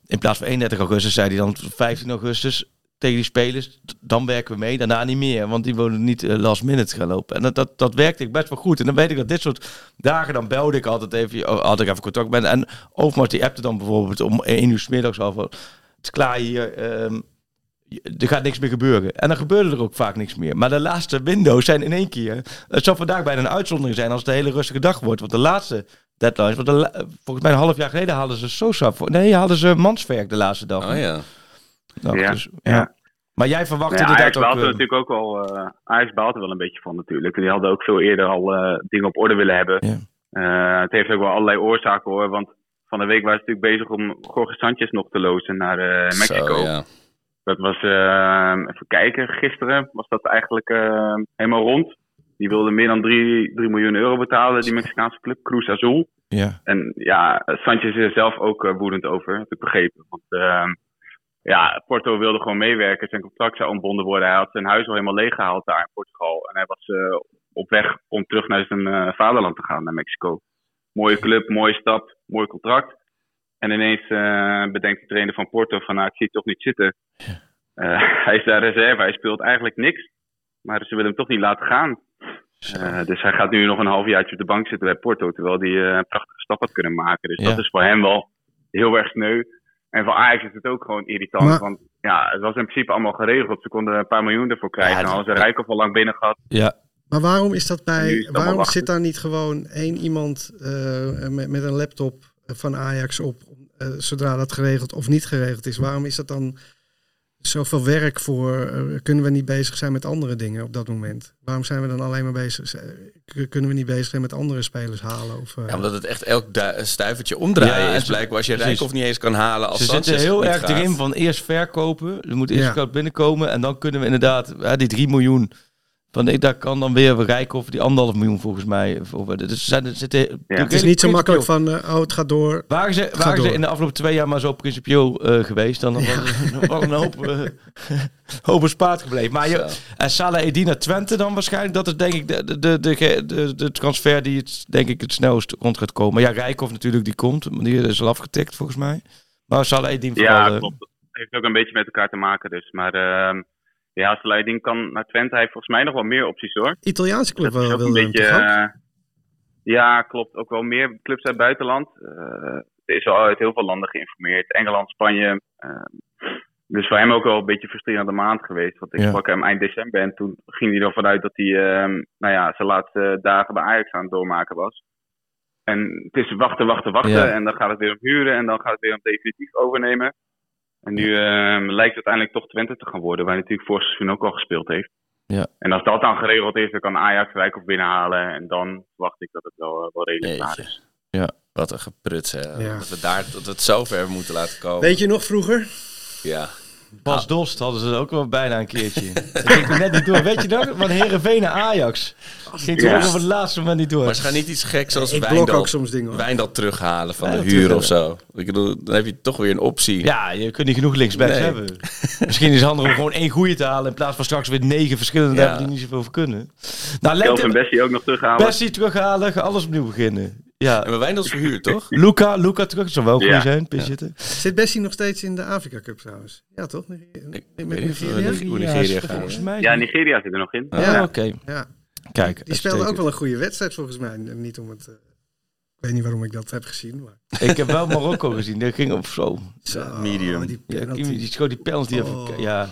in plaats van 31 augustus, zei hij dan 15 augustus tegen die spelers, "D- dan werken we mee, daarna niet meer. Want die wilden niet eh, last minute gaan lopen. En dat, dat, dat werkte ik best wel goed. En dan weet ik dat dit soort dagen, dan belde ik altijd even, oh, had ik even contact met. En Overmars die appte dan bijvoorbeeld om 1 uur 's middags al van, het klaar hier, ehm, er gaat niks meer gebeuren. En dan gebeurde er ook vaak niks meer. Maar de laatste windows zijn in één keer. Het zou vandaag bijna een uitzondering zijn als het een hele rustige dag wordt. Want de laatste deadlines, want volgens mij een half jaar geleden hadden ze Sosa voor. Nee, hadden ze Manswerk de laatste dag. Oh ja. Nou, Ja, dus, ja. ja. Maar jij verwacht Nou ja, inderdaad baalt ook... er eh, natuurlijk ook al, eh Ajax baalt er wel een beetje van natuurlijk. Die hadden ook veel eerder al eh, dingen op orde willen hebben. Ja. Eh, het heeft ook wel allerlei oorzaken hoor, want van de week waren ze natuurlijk bezig om Jorge Sanchez nog te lozen naar eh, Mexico. Zo, ja. Dat was, eh, even kijken, gisteren was dat eigenlijk helemaal rond. Die wilde meer dan 3 miljoen euro betalen, die Mexicaanse club, Cruz Azul. ja. En ja, Sanchez is er zelf ook woedend over, heb ik begrepen. Want eh, ja, Porto wilde gewoon meewerken, zijn contract zou ontbonden worden. Hij had zijn huis al helemaal leeggehaald daar in Portugal. En hij was eh, op weg om terug naar zijn eh, vaderland te gaan, naar Mexico. Mooie club, mooie stap, mooi contract. En ineens eh, bedenkt de trainer van Porto van, nou, ik zie het toch niet zitten. Hij is daar reserve, hij speelt eigenlijk niks. Maar ze willen hem toch niet laten gaan. Dus hij gaat nu nog een halfjaartje op de bank zitten bij Porto, terwijl hij een prachtige stap had kunnen maken. Dus Ja. dat is voor hem wel heel erg sneu. En voor Ajax is het ook gewoon irritant, Maar- want ja, het was in principe allemaal geregeld. Ze konden een paar miljoen ervoor krijgen. Ja, en hadden ze Rijkoff al lang binnen gehad. ja. Maar waarom is dat bij. is waarom zit daar niet gewoon één iemand eh, met, met een laptop van Ajax op, eh, zodra dat geregeld of niet geregeld is? Waarom is dat dan zoveel werk voor? eh, kunnen we niet bezig zijn met andere dingen op dat moment? Waarom zijn we dan alleen maar bezig? eh, Kunnen we niet bezig zijn met andere spelers halen? Of, eh, Ja, omdat het echt elk stuivertje omdraaien Ja, is. Blijkbaar als je. Rijkoff niet eens kan halen als Ze Sanchez zitten heel erg gaat. erin van eerst verkopen. Er moet eerst Ja. geld binnenkomen. En dan kunnen we inderdaad die 3 miljoen Van, ik, daar kan dan weer Rijkoff die anderhalf miljoen volgens mij worden. Dus er zijn, er zitten, Het is niet zo makkelijk van, eh, oh, het gaat door. Waren ze, waren ze door. in de afgelopen twee jaar maar zo principieel eh, geweest, dan was er was een hoop, eh, hoop bespaard gebleven. Maar je, en Salah Eddin naar Twente dan waarschijnlijk, dat is denk ik de, de, de, de, de, transfer die het, denk ik het snelst rond gaat komen. Ja, Rijkoff natuurlijk, die komt, die is al afgetikt volgens mij. Maar Salah vooral... Ja, eh, klopt. Dat heeft ook een beetje met elkaar te maken dus. Maar ja, Saladin kan naar Twente. Hij heeft volgens mij nog wel meer opties hoor. Italiaanse club wel een beetje... eh, ja, klopt. Ook wel meer clubs uit het buitenland. Eh, er is al uit heel veel landen geïnformeerd. Engeland, Spanje. ehm, dus voor hem ook wel een beetje een frustrerende maand geweest. Want ik Ja. sprak hem eind december en toen ging hij ervan uit dat hij ehm, nou ja, zijn laatste dagen bij Ajax aan het doormaken was. En het is wachten, wachten, wachten. Ja. En dan gaat het weer om huren en dan gaat het weer om definitief overnemen. En nu ehm, lijkt het uiteindelijk toch Twente te gaan worden, waar hij natuurlijk vorig seizoen ook al gespeeld heeft. Ja. En als dat dan geregeld is, dan kan Ajax Rijk op binnenhalen. En dan verwacht ik dat het wel, eh, wel redelijk klaar is. ja. Wat een gepruts, hè. Ja. Dat we daar we het zo ver hebben moeten laten komen. Weet je nog vroeger? Ja. Bas Dost hadden ze ook wel bijna een keertje. Dat ging er net niet door. Weet je nog? Van Heerenveen naar Ajax. Ging toen ook op het laatste moment niet door. Maar ze gaan niet iets geks zoals Ik Wijndal, ook soms dingen. hoor. Wijndal terughalen van Ja, de huur of zo. Ik bedoel, dan heb je toch weer een optie. Ja, je kunt niet genoeg linksbacks Nee. hebben. Misschien is het handig om gewoon één goede te halen in plaats van straks weer negen verschillende Ja. hebben die niet zoveel voor kunnen. Nou, Kelvin Bessie ook nog terughalen. Bessie terughalen, ga alles opnieuw beginnen. Ja, En maar Wijndal is verhuurd, toch? Luca, Luca terug, zou wel goed Ja. zijn, pis zitten. Zit Bessie nog steeds in de Afrika Cup trouwens? Ja, toch? Nigeria- Ik Met weet niet Nigeria? hoe Nigeria is gaan. Volgens mij. Ja, Nigeria zit er nog in. Oh, Ja. oké. Ja, Kijk, die speelde ook wel een goede wedstrijd volgens mij. Niet om het... eh, ik weet niet waarom ik dat heb gezien, maar... Ik heb wel Marokko gezien, dat ging op zo. Zo, medium. Die Ja, penalty. die, die schoot die penalty even. Oh. Ja.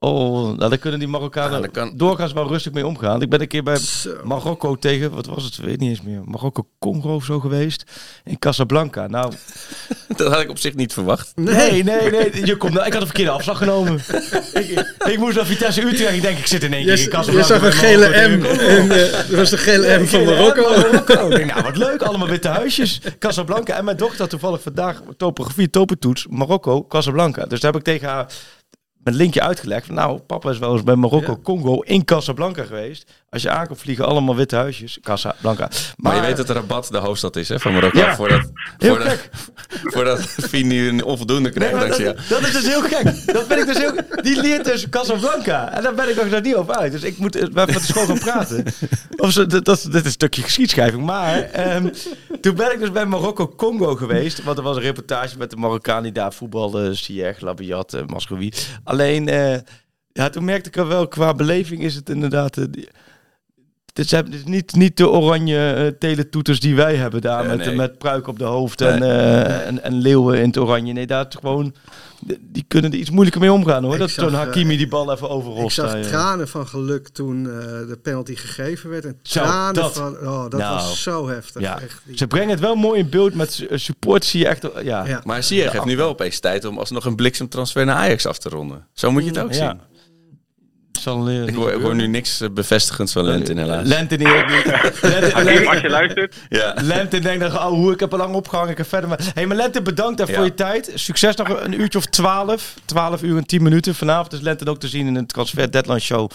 Oh, nou, daar kunnen die Marokkanen Ja, dat kan- doorgaans wel rustig mee omgaan. Ik ben een keer bij Zo. Marokko tegen, wat was het, weet niet eens meer. Marokko-Congo of zo geweest. In Casablanca. Nou, Dat had ik op zich niet verwacht. nee, nee, nee. Je komt, nou, ik had een verkeerde afslag genomen. ik, ik moest naar Vitesse Utrecht. Ik denk, ik zit in één Je, keer in je Casablanca. zag een bij gele M. En, eh, er was de gele M van Gele Marokko. Ik denk, nou, wat leuk. Allemaal witte huisjes. Casablanca. En mijn dochter had toevallig vandaag topografie, topentoets. Marokko, Casablanca. Dus daar heb ik tegen haar met linkje uitgelegd. van, Nou, papa is wel eens bij Marokko, Congo in Casablanca geweest. Als je aankomt vliegen, allemaal witte huisjes. Casablanca. Maar, je weet dat Rabat de hoofdstad is hè, van Marokko. Ja. Voordat, Heel voordat, gek. voordat Fini een onvoldoende Nee, krijgt. dankzij dat, is dus heel gek. Dat vind ik dus heel Die leert dus Casablanca. En daar ben ik nog daar niet over uit. Dus ik moet eh, met de school gaan praten. Of ze, dat, dat, dit is een stukje geschiedschrijving. Maar ehm, toen ben ik dus bij Marokko-Congo geweest. Want er was een reportage met de Marokkaan die daar voetbalde. Ziyech, Labiat, uh, Mascoui. Alleen, eh, ja, toen merkte ik er wel, qua beleving is het inderdaad... eh, het is, het is niet, niet de oranje eh, teletoeters die wij hebben daar. Nee, met, nee. met pruik op de hoofd en, eh, en, en leeuwen in het oranje. Nee, daar is gewoon... Die kunnen er iets moeilijker mee omgaan hoor. Ik dat zo'n eh, Hakimi die bal even Ik overrost. zag daar, ja. tranen van geluk toen eh, de penalty gegeven werd. En Zo, tranen dat. van... Oh, dat Nou, was zo heftig. Ja. Echt. Die- Ze brengen het wel mooi in beeld met su- support. Zie je echt. Ja, Ja. Maar Ziyech heeft nu wel opeens tijd om alsnog een bliksemtransfer naar Ajax af te ronden. Zo moet je het ook Ja. zien. Zal, Ik niet hoor, ik hoor gebeuren. nu niks eh, bevestigends van Lentin helaas. Lente niet. Lente, Hakim, als je luistert. Ja. Lente denkt dan, oh, hoe ik heb al lang opgehangen. Ik heb verder maar. Hey, maar Lente, bedankt hè, voor Ja. je tijd. Succes nog een uurtje of 12. 12 uur en 10 minuten. Vanavond is Lente ook te zien in een transfer deadline show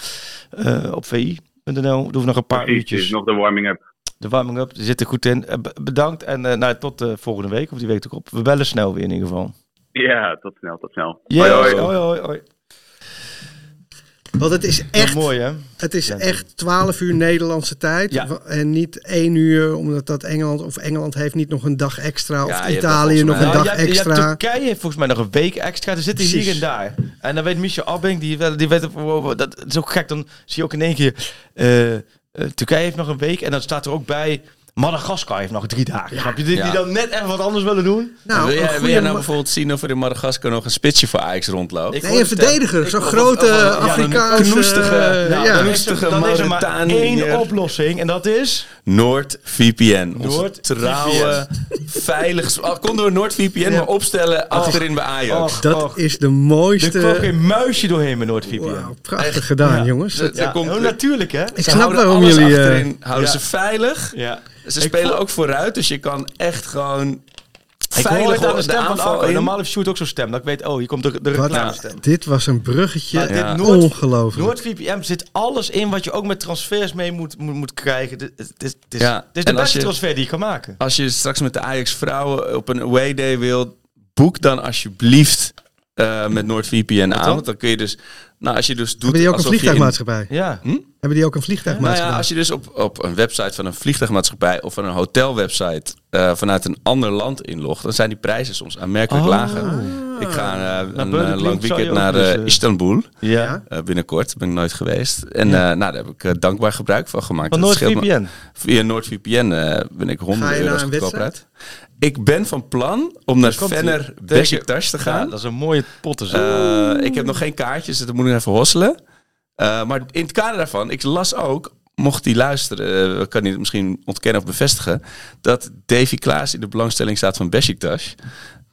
eh, op vi.nl. We hoeven nog een paar Precies, uurtjes. is nog de warming-up. De warming up zit er goed in. Eh, be- bedankt en nou, tot de volgende week of die week erop. We bellen snel weer in ieder geval. Ja, tot snel, tot snel. Yeah, Hoi, hoi, hoi. hoi, hoi. Want het is Echt echt... mooi hè? Het is echt 12 uur Nederlandse tijd. Ja. En niet 1 uur, omdat dat Engeland... Of Engeland heeft niet nog een dag extra. Of Ja, Italië nog een dag Ja, extra. Turkije heeft volgens mij nog een week extra. Er zitten hier en daar. En dan weet Michel Abing, die, die weet, dat is ook gek. Dan zie je ook in één keer, eh, eh, Turkije heeft nog een week. En dan staat er ook bij, Madagaskar heeft nog drie dagen. Snap je? Die, die Ja. dan net even wat anders willen doen. Nou, wil, jij, wil goede jij nou bijvoorbeeld zien of er in Madagaskar nog een spitsje voor Ajax rondloopt? Ik Nee, een het, verdediger. eh, Zo'n grote Afrikaanse... knoestige- eh, ja. dan is er, Rustige dan is er maar één oplossing. En dat is... NoordVPN. Onze NoordVPN. trouwe, veilig... Oh, konden we NoordVPN maar opstellen achterin bij Ajax. Och, Dat och, is de er kwam mooiste... geen muisje doorheen met NoordVPN. Wauw, prachtig gedaan, Ja. jongens. Dat- Ja, komt- heel natuurlijk hè? Ik snap waarom jullie... eh, achterin, houden ze veilig. Ja. Ze Ik spelen ook vooruit, dus je kan echt gewoon Ik hoor veilig het aan de stem van Arco. in. Normaal heeft Sjoerd ook zo'n stem. Dat ik weet, oh, hier komt de, de Wat- reclamestem. dit was een bruggetje. Ja. Noord- Ongelooflijk. NoordVPN zit alles in wat je ook met transfers mee moet, moet, moet krijgen. Dit- Het is, het is, Ja, het is de en beste je- transfer die je kan maken. Als je straks met de Ajax vrouwen op een away day wil, boek dan alsjeblieft eh, met NordVPN aan. dan? Want dan kun je dus, nou als je dus doet Hebben die ook een in- vliegtuigmaatschappij? Ja. Hebben die ook een Nou vliegtuigmaatschappij? ja, als je dus op, op een website van een vliegtuigmaatschappij of van een hotelwebsite eh, vanuit een ander land inlogt, dan zijn die prijzen soms aanmerkelijk Oh. lager. Ik ga eh, een King lang weekend naar dus, Istanbul. Ja. Binnenkort ben ik nooit geweest. En eh, nou, daar heb ik dankbaar gebruik van gemaakt. Van NoordVPN. Via NoordVPN ben ik Ga 100 je naar euro's een goedkoper uit. Ik ben van plan om naar. Venner Besiktas te gaan. Ja, dat is een mooie potten. zo. Eh, ik heb nog geen kaartjes, dus dat moet ik even hosselen. Eh, maar in het kader daarvan, ik las ook, mocht die luisteren, eh, kan hij het misschien ontkennen of bevestigen, dat Davy Klaas in de belangstelling staat van Besiktas.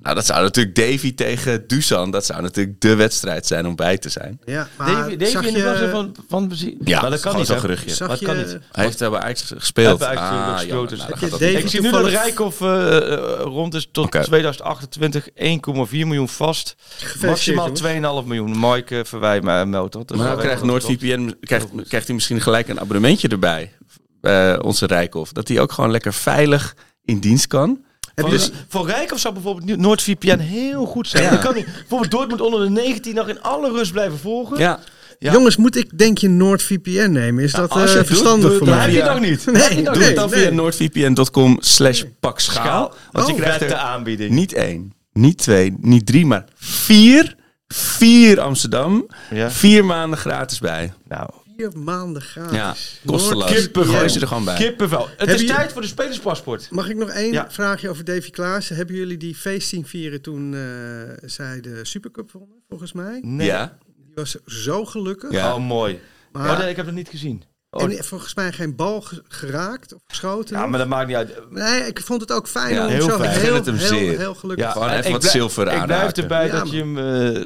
Nou, dat zou natuurlijk Davy tegen Dusan, dat zou natuurlijk de wedstrijd zijn om bij te zijn. Ja, maar Davy, in de je- klasse van, van. Ja, maar dat kan niet. zo'n geruchtje. Zag Dat je- kan niet. Hij heeft bij Ajax gespeeld. Bij Ajax natuurlijk Ah, ook gespeeld, jammer. dus- Nou, Ik zie nu dat Rijkoff eh, eh, rond is tot Oké. 2028 1,4 miljoen vast. Maximaal jongens. 2,5 miljoen. Mike verwijt mij meldt dat. Dus Maar dan krijgt dat het NoordVPN krijgt, krijgt hij misschien gelijk een abonnementje erbij. eh, onze Rijkoff. Dat hij ook gewoon lekker veilig in dienst kan. Je Dus voor Rijkoff zou bijvoorbeeld NoordVPN heel goed zijn. Ja. Dan kan hij bijvoorbeeld Dortmund onder de 19 nog in alle rust blijven volgen. Ja, Ja. Jongens, moet ik denk je NordVPN nemen? Is dat je eh, doet, verstandig doe voor het Dat mij? heb je nog niet. Nee, je Doe nee, het dan nee. via noordvpn.com slash pak schaal. Schaal. Want je Oh, krijgt Vette er aanbieding. niet één, niet twee, niet drie, maar vier, vier Amsterdam, Ja. vier maanden gratis bij. Nou, Vier maanden gratis. Ja, kosteloos. Kippenvel. Gooi ze er gewoon bij. kippenvel. Het Heb is je- tijd voor de spelerspaspoort. Mag ik nog één Ja. vraagje over Davy Klaassen? Hebben jullie die feest zien vieren toen eh, zij de Supercup wonnen, volgens mij? Nee. Ja, Die was zo gelukkig. Ja. Oh, mooi. Maar- Oh, nee, ik heb het niet gezien. Oh, En volgens mij geen bal ge- geraakt of geschoten. ja, maar dat maakt niet uit. Nee, ik vond het ook fijn Ja, om heel zo fijn. Heel, het hem heel, zeer. heel gelukkig. Ja, Gewoon even ik wat blijf- zilver Ik blijf erbij Ja, dat je hem eh,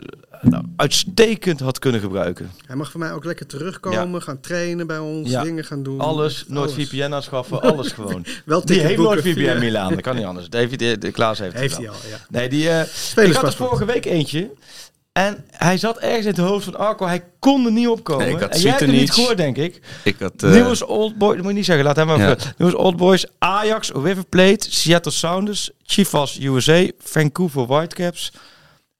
uitstekend had kunnen gebruiken. Hij mag voor mij ook lekker terugkomen, gaan trainen bij ons, Ja. dingen gaan doen. Alles, NoordVPN aanschaffen, alles gewoon. Wel Die heeft NoordVPN Milaan, dat kan niet anders. David de, de Klaas heeft, Heeft het hij wel. al, ja. Nee, die, eh ik had er vorige week eentje. En hij zat ergens in het hoofd van Arco. Hij kon er niet opkomen. Nee, ik had en jij hebt hem niet gehoord, denk ik. ik had... eh, Nieuws Old Boys, dat moet je niet zeggen, laat hem maar Ja. Nieuws Old Boys, Ajax, River Plate, Seattle Sounders, Chivas USA, Vancouver Whitecaps,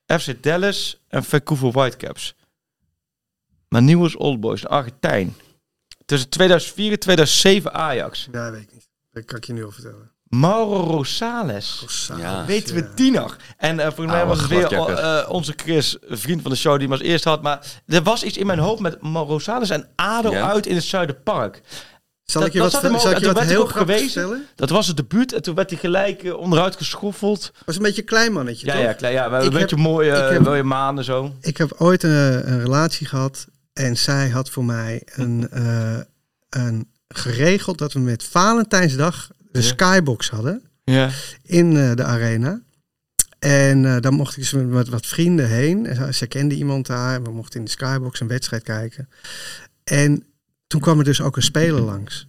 FC Dallas en Vancouver Whitecaps. Maar Nieuws Old Boys, Argentijn. Tussen 2004 en 2007 Ajax. Ja, weet ik niet. Dat kan ik je nu al vertellen. Mauro Rosales. Rosales, Ja. Weten we die nog? En eh volgens mij Oude was het weer eh, onze Chris, een vriend van de show, die hem als eerst had. Maar er was iets in mijn hoofd met Mauro Rosales en ADO Ja. uit in het Zuiderpark. Zal Dat- ik je dat wat, zal ook- ik je wat heel grappig vertellen? Dat was het debuut en toen werd hij gelijk eh, onderuit geschoffeld. was een beetje een klein mannetje, Ja, toch? ja, klein, ja, maar een heb- beetje mooi, eh heb- mooie maanden zo. Ik heb ooit een, een relatie gehad en zij had voor mij een, eh, een geregeld dat we met Valentijnsdag de Ja. skybox hadden Ja. in eh, de arena. En eh, dan mocht ik dus met, wat vrienden heen. En ze- ze kende iemand daar. We mochten in de skybox een wedstrijd kijken. En toen kwam er dus ook een speler langs.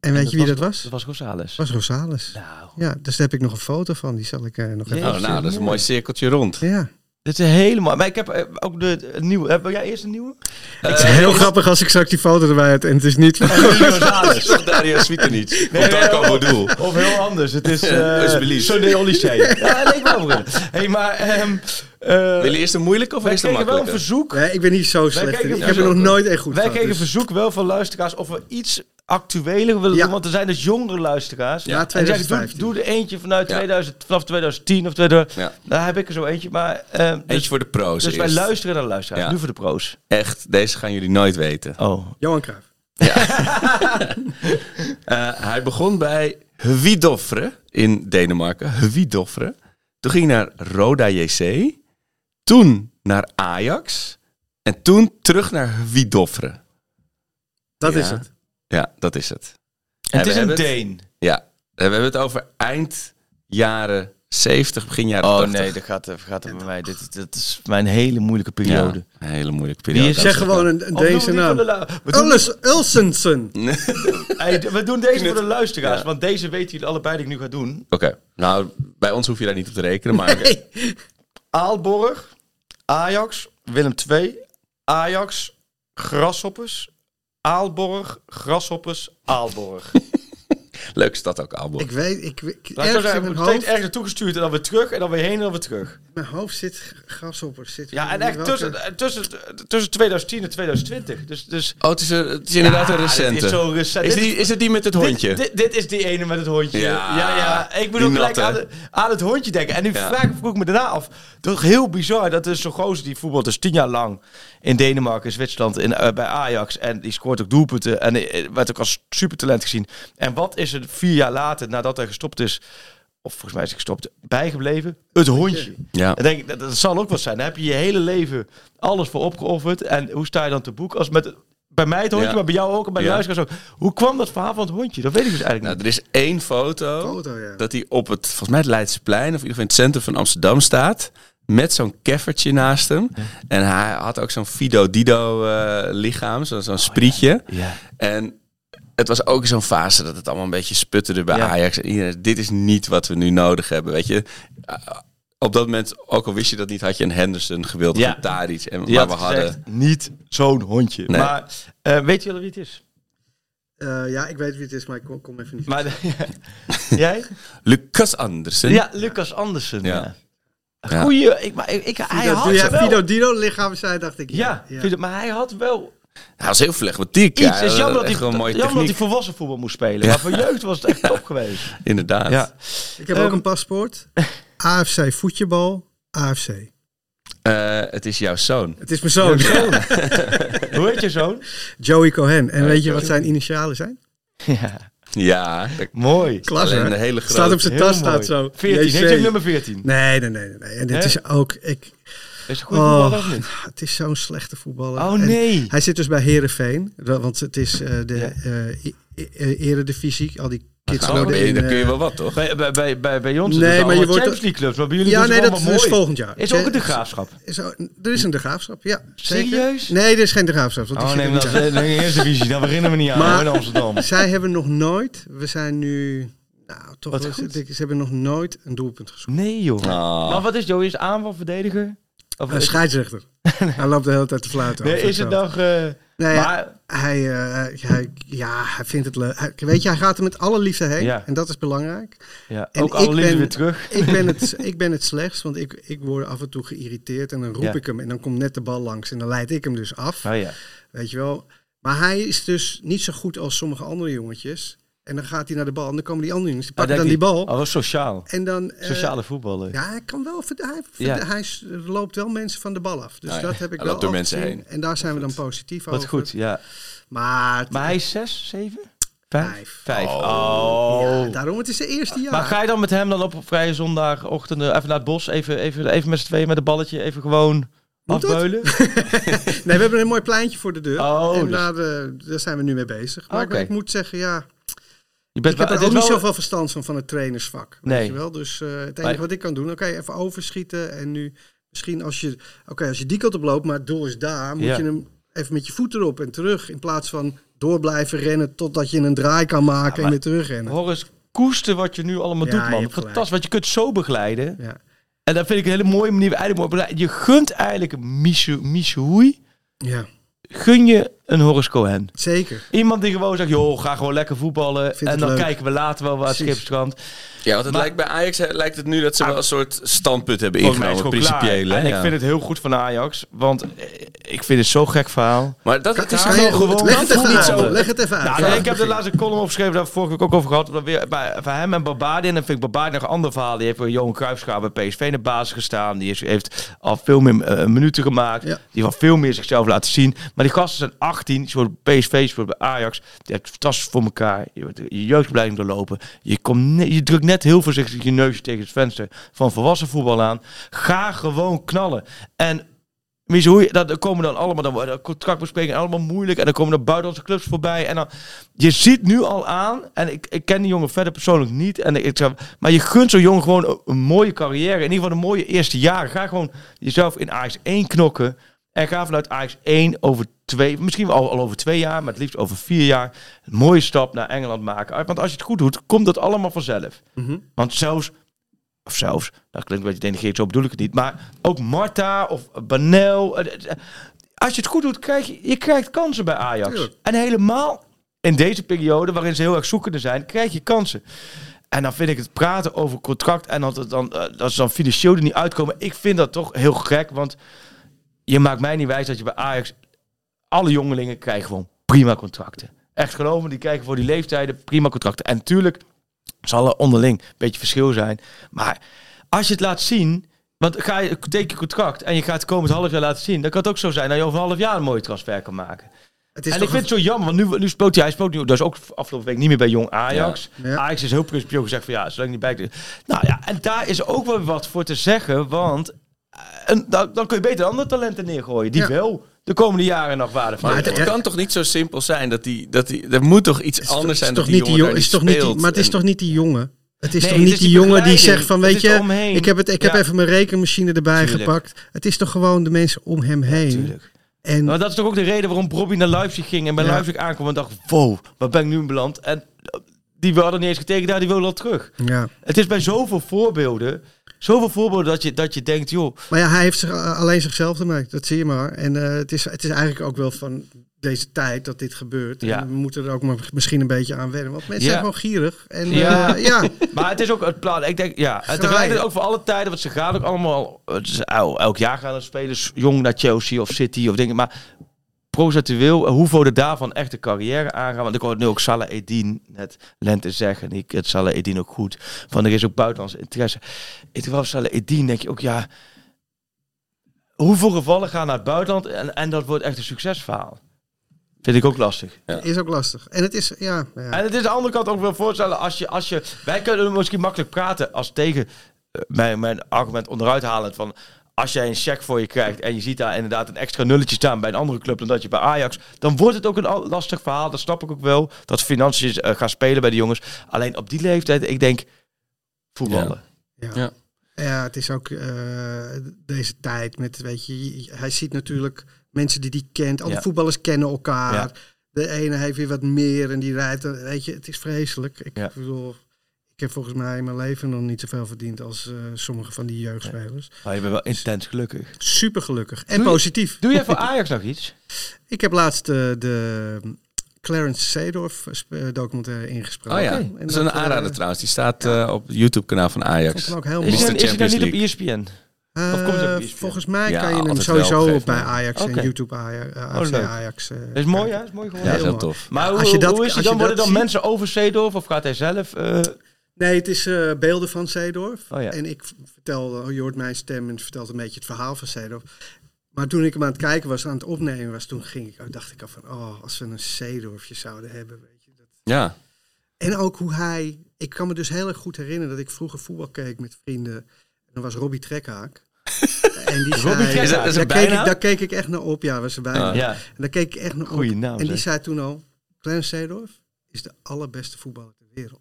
En weet je wie dat was? Dat was Rosales. Dat was Rosales. Nou, Ja, dus daar heb ik nog een foto van. Die zal ik eh, nog even... Jeetje. Oh, nou, dat is een mooi cirkeltje rond. Ja. dit is helemaal... Maar ik heb eh, ook de, de nieuwe... Heb jij eerst een nieuwe? Het is heel grappig als ik straks die foto erbij heb en het is niet. Rosales. Dario Sweetenich. Nee, Of Darko nee, Bodoel. Of heel anders. Het is uh. Sonny Olysee. ja, dat leek wel Hé, maar... ehm eh, Wil je eerst een moeilijke of wij eerst een kregen wel een makkelijke? verzoek. Nee, ik ben niet zo slecht. Ik heb er nog nooit echt goed Wij kregen een dus- verzoek wel van luisteraars of we iets actueler willen Ja. doen. Want er zijn dus jongere luisteraars. Ja, En die zeggen, doe, 2015. doe er eentje vanuit Ja. 2000, vanaf 2010 of 2000. Ja. Daar heb ik er zo eentje. Maar, ehm, dus, Eentje voor de pro's dus wij eerst. luisteren naar de luisteraars. Ja. Nu voor de pro's. Echt, deze gaan jullie nooit weten. Oh. Johan Cruijff. Eh, hij begon bij Hvidovre in Denemarken. Hvidovre. Toen ging hij naar Roda JC. Toen naar Ajax. En toen terug naar Hvidovre. Dat is het. Ja, dat is het. En het is een Deen. Ja, we hebben het over eind jaren 70, begin jaren Oh 80. nee, dat gaat, dat gaat er bij mij. Dit, is- dit is mijn hele moeilijke periode. Ja, een hele moeilijke periode. is- Zeg gewoon een, we deze naam. Ullis Ulsensen. Hey, we doen deze voor de luisteraars, Ja. want deze weten jullie allebei die ik nu ga doen. Oké, nou, bij ons hoef je daar niet op te rekenen, maar... Aalborg, Ajax, Willem II, Ajax, Grasshoppers, Aalborg, Grasshoppers, Aalborg. Leuk stad ook, Aalborg. Ik weet, ik, ik ergens in mijn hoofd, ergens naartoe gestuurd en dan weer terug en dan weer heen en dan weer terug. Mijn hoofd zit grashoppers. Zit Ja, en echt tussen, tussen, tussen 2010 en 2020. Dus, dus Oh, het is, een- het is inderdaad Ja, een recente. is zo recent. Is, die, is het die met het hondje? Dit, dit, dit is die ene met het hondje. Ja, Ja, ja. Ik ook gelijk aan, de- aan het hondje denken. En nu Ja. vraag, vroeg ik me daarna af. Toch heel bizar. Dat is zo'n gozer die voetbalt dus tien jaar lang in Denemarken, in Zwitserland, in, eh, bij Ajax. En die scoort ook doelpunten. En eh, werd ook als supertalent gezien. En wat is er vier jaar later, nadat hij gestopt is... Of volgens mij is hij gestopt, bijgebleven? Het hondje. Ja. Dan denk ik, dat, dat zal ook wat zijn. Dan heb je je hele leven alles voor opgeofferd. En hoe sta je dan te boek als met... Bij mij het hondje, Ja. maar bij jou ook en bij de Ja. luisteraars ook. Hoe kwam dat verhaal van het hondje? Dat weet ik dus eigenlijk Nou, niet. er is één foto, Foto, ja. dat hij op het, volgens mij het Leidseplein, of in ieder geval in het centrum van Amsterdam staat. Met zo'n keffertje naast hem. En hij had ook zo'n Fido Dido eh, lichaam, zo- zo'n sprietje. Ja. En het was ook zo'n fase dat het allemaal een beetje sputterde bij Ja. Ajax. En iedereen, dit is niet wat we nu nodig hebben, weet je. Uh, Op dat moment, ook al wist je dat niet, had je een Henderson gewild of Ja. een Tadic. En Die maar we gezegd, hadden... niet zo'n hondje. Nee. Maar eh weet jullie wie het is? Eh, ja, ik weet wie het is, maar ik kom, kom even niet. Maar jij? Lucas Andersen. Ja, Lucas Andersen. Ja. Ja. Goeie, ik, maar ik, ik, hij Fido, had jij wel... Fido Dino lichaam zei, dacht ik ja, ja. Fido- maar hij had wel Hij was heel flegmatiek. iets. Ja, is jammer dat hij, jammer dat hij volwassen voetbal moest spelen. Maar voor jeugd was het echt top geweest. Inderdaad. Ja. Ik heb Ehm, ook een paspoort. AFC voetjebal, AFC. Eh, het is jouw zoon. Het is mijn zoon, Hoe heet je zoon? Joey Cohen. En weet je wat zijn initialen zijn? Ja, Ja, mooi. Klasse, een hele grote. Staat op zijn tas, staat zo. 14, JC. heeft hij ook nummer 14? Nee, nee, nee. nee. En dit is ook... Ik, Is het een goede oh, voetballer of niet? het is zo'n slechte voetballer. Oh En nee. hij zit dus bij Herenveen, want het is eh, de Ja. e- eredivisie. Al die kids Nou, dan, in, dan kun je wel wat, toch? Bij, bij, bij, bij, bij ons Nee, nee, maar je wordt Champions League clubs. Maar bij jullie Ja, nee, dat is volgend jaar. Is ook een de Is- graafschap. Is er, is een de graafschap, ja. zeker. Serieus? Nee, er is geen de graafschap. Want die Oh zit nee, dat is de eerste divisie. Daar beginnen we niet aan in Amsterdam. Zij hebben nog nooit, we zijn nu, nou toch, goed. ze, ze hebben nog nooit een doelpunt gescoord. Nee joh. Ah. Maar wat is Joey? Is aanval, verdediger? Of Een scheidsrechter. Hij loopt de hele tijd te fluiten. nee, is het nog... Nee, maar, hij, eh, hij, ja, hij vindt het leuk. Hij- weet je, hij gaat er met alle liefde heen. Ja. En dat is belangrijk. ja, En ook alle liefde weer terug. Ik ben het, ik ben het slechtst, want ik, ik word af en toe geïrriteerd. En dan roep Ja. ik hem en dan komt net de bal langs. En dan leid ik hem dus af. Oh ja. Weet je wel. Maar hij is dus niet zo goed als sommige andere jongetjes. En dan gaat hij naar de bal. En dan komen die andere jongens. Die pakken dan die bal. Oh, sociaal. En dan... eh, Sociale voetballer. Ja, hij kan wel. Hij, Ja. hij loopt wel mensen van de bal af. Dus Ah, ja. dat heb ik Hij wel loopt door mensen gezien. heen. En daar zijn we dan positief Wat over. goed, ja. Maar, Maar hij is zes, zeven? Vijf? Vijf. Oh. Oh. Ja, daarom, het is zijn eerste jaar. Maar ga je dan met hem dan op vrije zondagochtend even naar het bos, even, even, even met z'n tweeën met een balletje, even gewoon afbeulen? Nee, we hebben een mooi pleintje voor de deur. Oh, en dus- daar, eh, daar zijn we nu mee bezig. Maar ik- Oké. ik, moet zeggen, ja, Je bent ik heb wel- er ook is niet wel- zoveel verstand van, van het trainersvak. Weet Nee. je wel? Dus eh, het enige wat ik kan doen, oké, even overschieten. En nu misschien als je, oké, als je die kant op loopt, maar het doel is daar, moet Ja. je hem even met je voet erop en terug. In plaats van door blijven rennen totdat je een draai kan maken en weer terugrennen. Hoor eens, koester wat je nu allemaal Ja, doet, man. Fantastisch, gelijk. want je kunt zo begeleiden. Ja. En dat vind ik een hele mooie manier. Eigenlijk. Je gunt eigenlijk Michu, Michoui, ja, gun je een Horace Cohen. zeker. Iemand die gewoon zegt, joh, ga gewoon lekker voetballen. En dan leuk. kijken we later wel Precies. Schipstrand. Ja, want het Maar- lijkt bij Ajax lijkt het nu dat ze wel een soort standpunt hebben ingenomen, gewoon. En ik vind het heel goed van Ajax. Want eh, ik vind het zo'n gek verhaal. Maar dat het is Kan je- gewoon gewoon leg het even zo. Leg het even uit. Nou, ik heb de laatste column opgeschreven, daar heb ik vorige week ook over gehad. Dat weer bij, van hem en Babadi. En dan vind ik Babadi nog een ander verhaal. Die heeft voor Johan Cruijffschaap bij PSV in de basis gestaan. Die is, heeft al veel meer eh, minuten gemaakt. Ja. Die heeft veel meer zichzelf laten zien. Maar die gasten zijn 18. Ze worden bij PSV, worden bij Ajax. Die hebben het fantastisch voor elkaar. Je, je jeugdopleiding doorlopen. Je, komt je drukt net heel voorzichtig je neusje tegen het venster van volwassen voetbal aan. Ga gewoon knallen. En hoe je, dat komen dan allemaal, dan worden contractbesprekingen allemaal moeilijk. En dan komen er buitenlandse clubs voorbij. En dan, je ziet nu al aan, en ik, ik ken die jongen verder persoonlijk niet. En ik, zeg, maar je gunt zo'n jongen gewoon een, mooie carrière. In ieder geval een mooie eerste jaren. Ga gewoon jezelf in Ajax 1 knokken. En ga vanuit Ajax 1 over twee, misschien wel al, al over twee jaar, maar het liefst over vier jaar, een mooie stap naar Engeland maken. Want als je het goed doet, komt dat allemaal vanzelf. Mhm. Want zelfs, of zelfs, dat klinkt een beetje denigrerend, zo bedoel ik het niet, maar ook Marta of Banel, eh, eh, als je het goed doet, krijg je, je krijgt kansen bij Ajax. Tuurlijk. En helemaal in deze periode, waarin ze heel erg zoekende zijn, krijg je kansen. En dan vind ik het praten over contract en dat, het dan, eh, dat ze dan financieel er niet uitkomen. Ik vind dat toch heel gek, want je maakt mij niet wijs dat je bij Ajax alle jongelingen krijgen gewoon prima contracten. Echt geloven, die krijgen voor die leeftijden prima contracten. En natuurlijk zal er onderling een beetje verschil zijn. Maar als je het laat zien, want ga je teken je contract en je gaat het komend half jaar laten zien, dan kan het ook zo zijn dat je over een half jaar een mooie transfer kan maken. Het is en ik vind het zo jammer, want nu, nu speelt hij, hij speelt nu, dus ook afgelopen week niet meer bij Jong Ajax. Ja. Ja. Ajax is heel principieel gezegd van ja, zolang niet bij Nou ja, en daar is ook wel wat voor te zeggen, want en dan, dan kun je beter andere talenten neergooien, die Ja. wel de komende jaren nog waarde van Maar hebben. het kan toch niet zo simpel zijn dat die, dat die, er moet toch iets anders zijn is dat toch die niet die jongen is toch niet maar het is En- toch niet die jongen? Het is Nee, toch het niet is die die jongen die zegt van, Het weet je, ik heb, het, ik heb Ja. even mijn rekenmachine erbij Tuurlijk. gepakt. Het is toch gewoon de mensen om hem heen. Tuurlijk. En Maar dat is toch ook de reden waarom Robbie naar Leipzig ging en bij Ja. Leipzig aankwam en dacht, wow, waar ben ik nu beland? En die hadden niet eens getekend, daar die wilde al terug. ja. Het is bij zoveel voorbeelden, zoveel voorbeelden dat je, dat je denkt, joh, Maar ja, hij heeft zich, uh, alleen zichzelf ermee. Dat zie je maar. En eh, het, is, het is eigenlijk ook wel van deze tijd dat dit gebeurt. Ja. En we moeten er ook maar misschien een beetje aan wennen. Want mensen Ja. zijn gewoon gierig. En Ja. ja, ja. Maar het is ook het plan. Ik denk, ja. En tegelijkertijd ook voor alle tijden. Want ze gaan ook allemaal. Het is, el- elk jaar gaan er spelers jong naar Chelsea of City of dingen. Maar procentueel, eh, hoeveel er daarvan echt een carrière aangaan. Want ik hoorde nu ook Salah Edin net lente zeggen. En ik het Salah Edin ook goed. Van er is ook buitenlandse interesse. Ik wel Salah Edin denk je ook, ja. Hoeveel gevallen gaan naar het buitenland en, en dat wordt echt een succesverhaal. Vind ik ook lastig. Is ook lastig. En het is, ja. ja. En het is aan de andere kant ook wel voorstellen als je, als je wij kunnen misschien makkelijk praten als tegen eh, mijn, mijn argument onderuit halend van als jij een check voor je krijgt en je ziet daar inderdaad een extra nulletje staan bij een andere club dan dat je bij Ajax, dan wordt het ook een al- lastig verhaal. Dat snap ik ook wel. Dat financiën eh, gaan spelen bij de jongens. Alleen op die leeftijd, ik denk voetballen. Ja. Ja. Ja, het is ook eh, deze tijd met, weet je, hij ziet natuurlijk mensen die die kent. Alle Ja. voetballers kennen elkaar. Ja. De ene heeft weer wat meer en die rijdt, dan- weet je, het is vreselijk. Ik Ja. bedoel, ik heb volgens mij in mijn leven nog niet zoveel verdiend als eh, sommige van die jeugdspelers. Maar je bent wel intens gelukkig. Super gelukkig en Doe je- positief. Doe jij voor Ajax nog iets? Ik heb laatst eh, de Clarence Seedorf eh, eh, documentaire ingesproken. Oh ja, En dat is een aanrader trouwens. Die staat eh, op het YouTube-kanaal van Ajax. vond ook heel Is hij is hij niet op ESPN? Het op ESPN? volgens mij Ja, kan je hem sowieso op bij Ajax en YouTube Ajax, Oh. Ajax. eh, Dat is mooi, hè? Is mooi Ja, geworden. dat is heel mooi. tof. Maar Ja, hoe, als je dat- hoe is je dan? Worden dan ziet- mensen over Zeedorf of gaat hij zelf? Nee, het is eh, beelden van Seedorf. Oh ja. En ik vertel, je hoort mijn stem en vertelt een beetje het verhaal van Seedorf. Maar toen ik hem aan het kijken was, aan het opnemen was, toen ging ik, dacht ik al van, oh, als we een Seedorfje zouden hebben, weet je. Dat. Ja, En ook hoe hij, ik kan me dus heel erg goed herinneren dat ik vroeger voetbal keek met vrienden. En dan was Robbie Trekhaak. en die zei? Is dat- is daar, keek ik, daar keek ik echt naar op. Ja, was bijnaam. Ah. ja, En daar keek ik echt naar op. goede naam. En die zei toen al, Clarence Seedorf is de allerbeste voetballer ter wereld.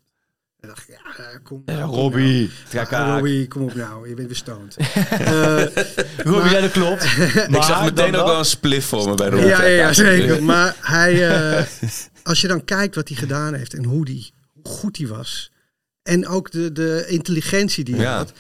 En dacht ik, ja, eh, kom Ja, nou, kom Robbie, nou. Ja, aan. Robbie, kom op nou, je bent weer stoned. Eh, Robbie, ja, dat klopt. ik zag meteen ook wel een spliff voor me bij Rob. ja, ja, ja, zeker. Maar hij, eh, als je dan kijkt wat hij gedaan heeft en hoe, die, hoe goed hij was. En ook de, de intelligentie die hij Ja. had.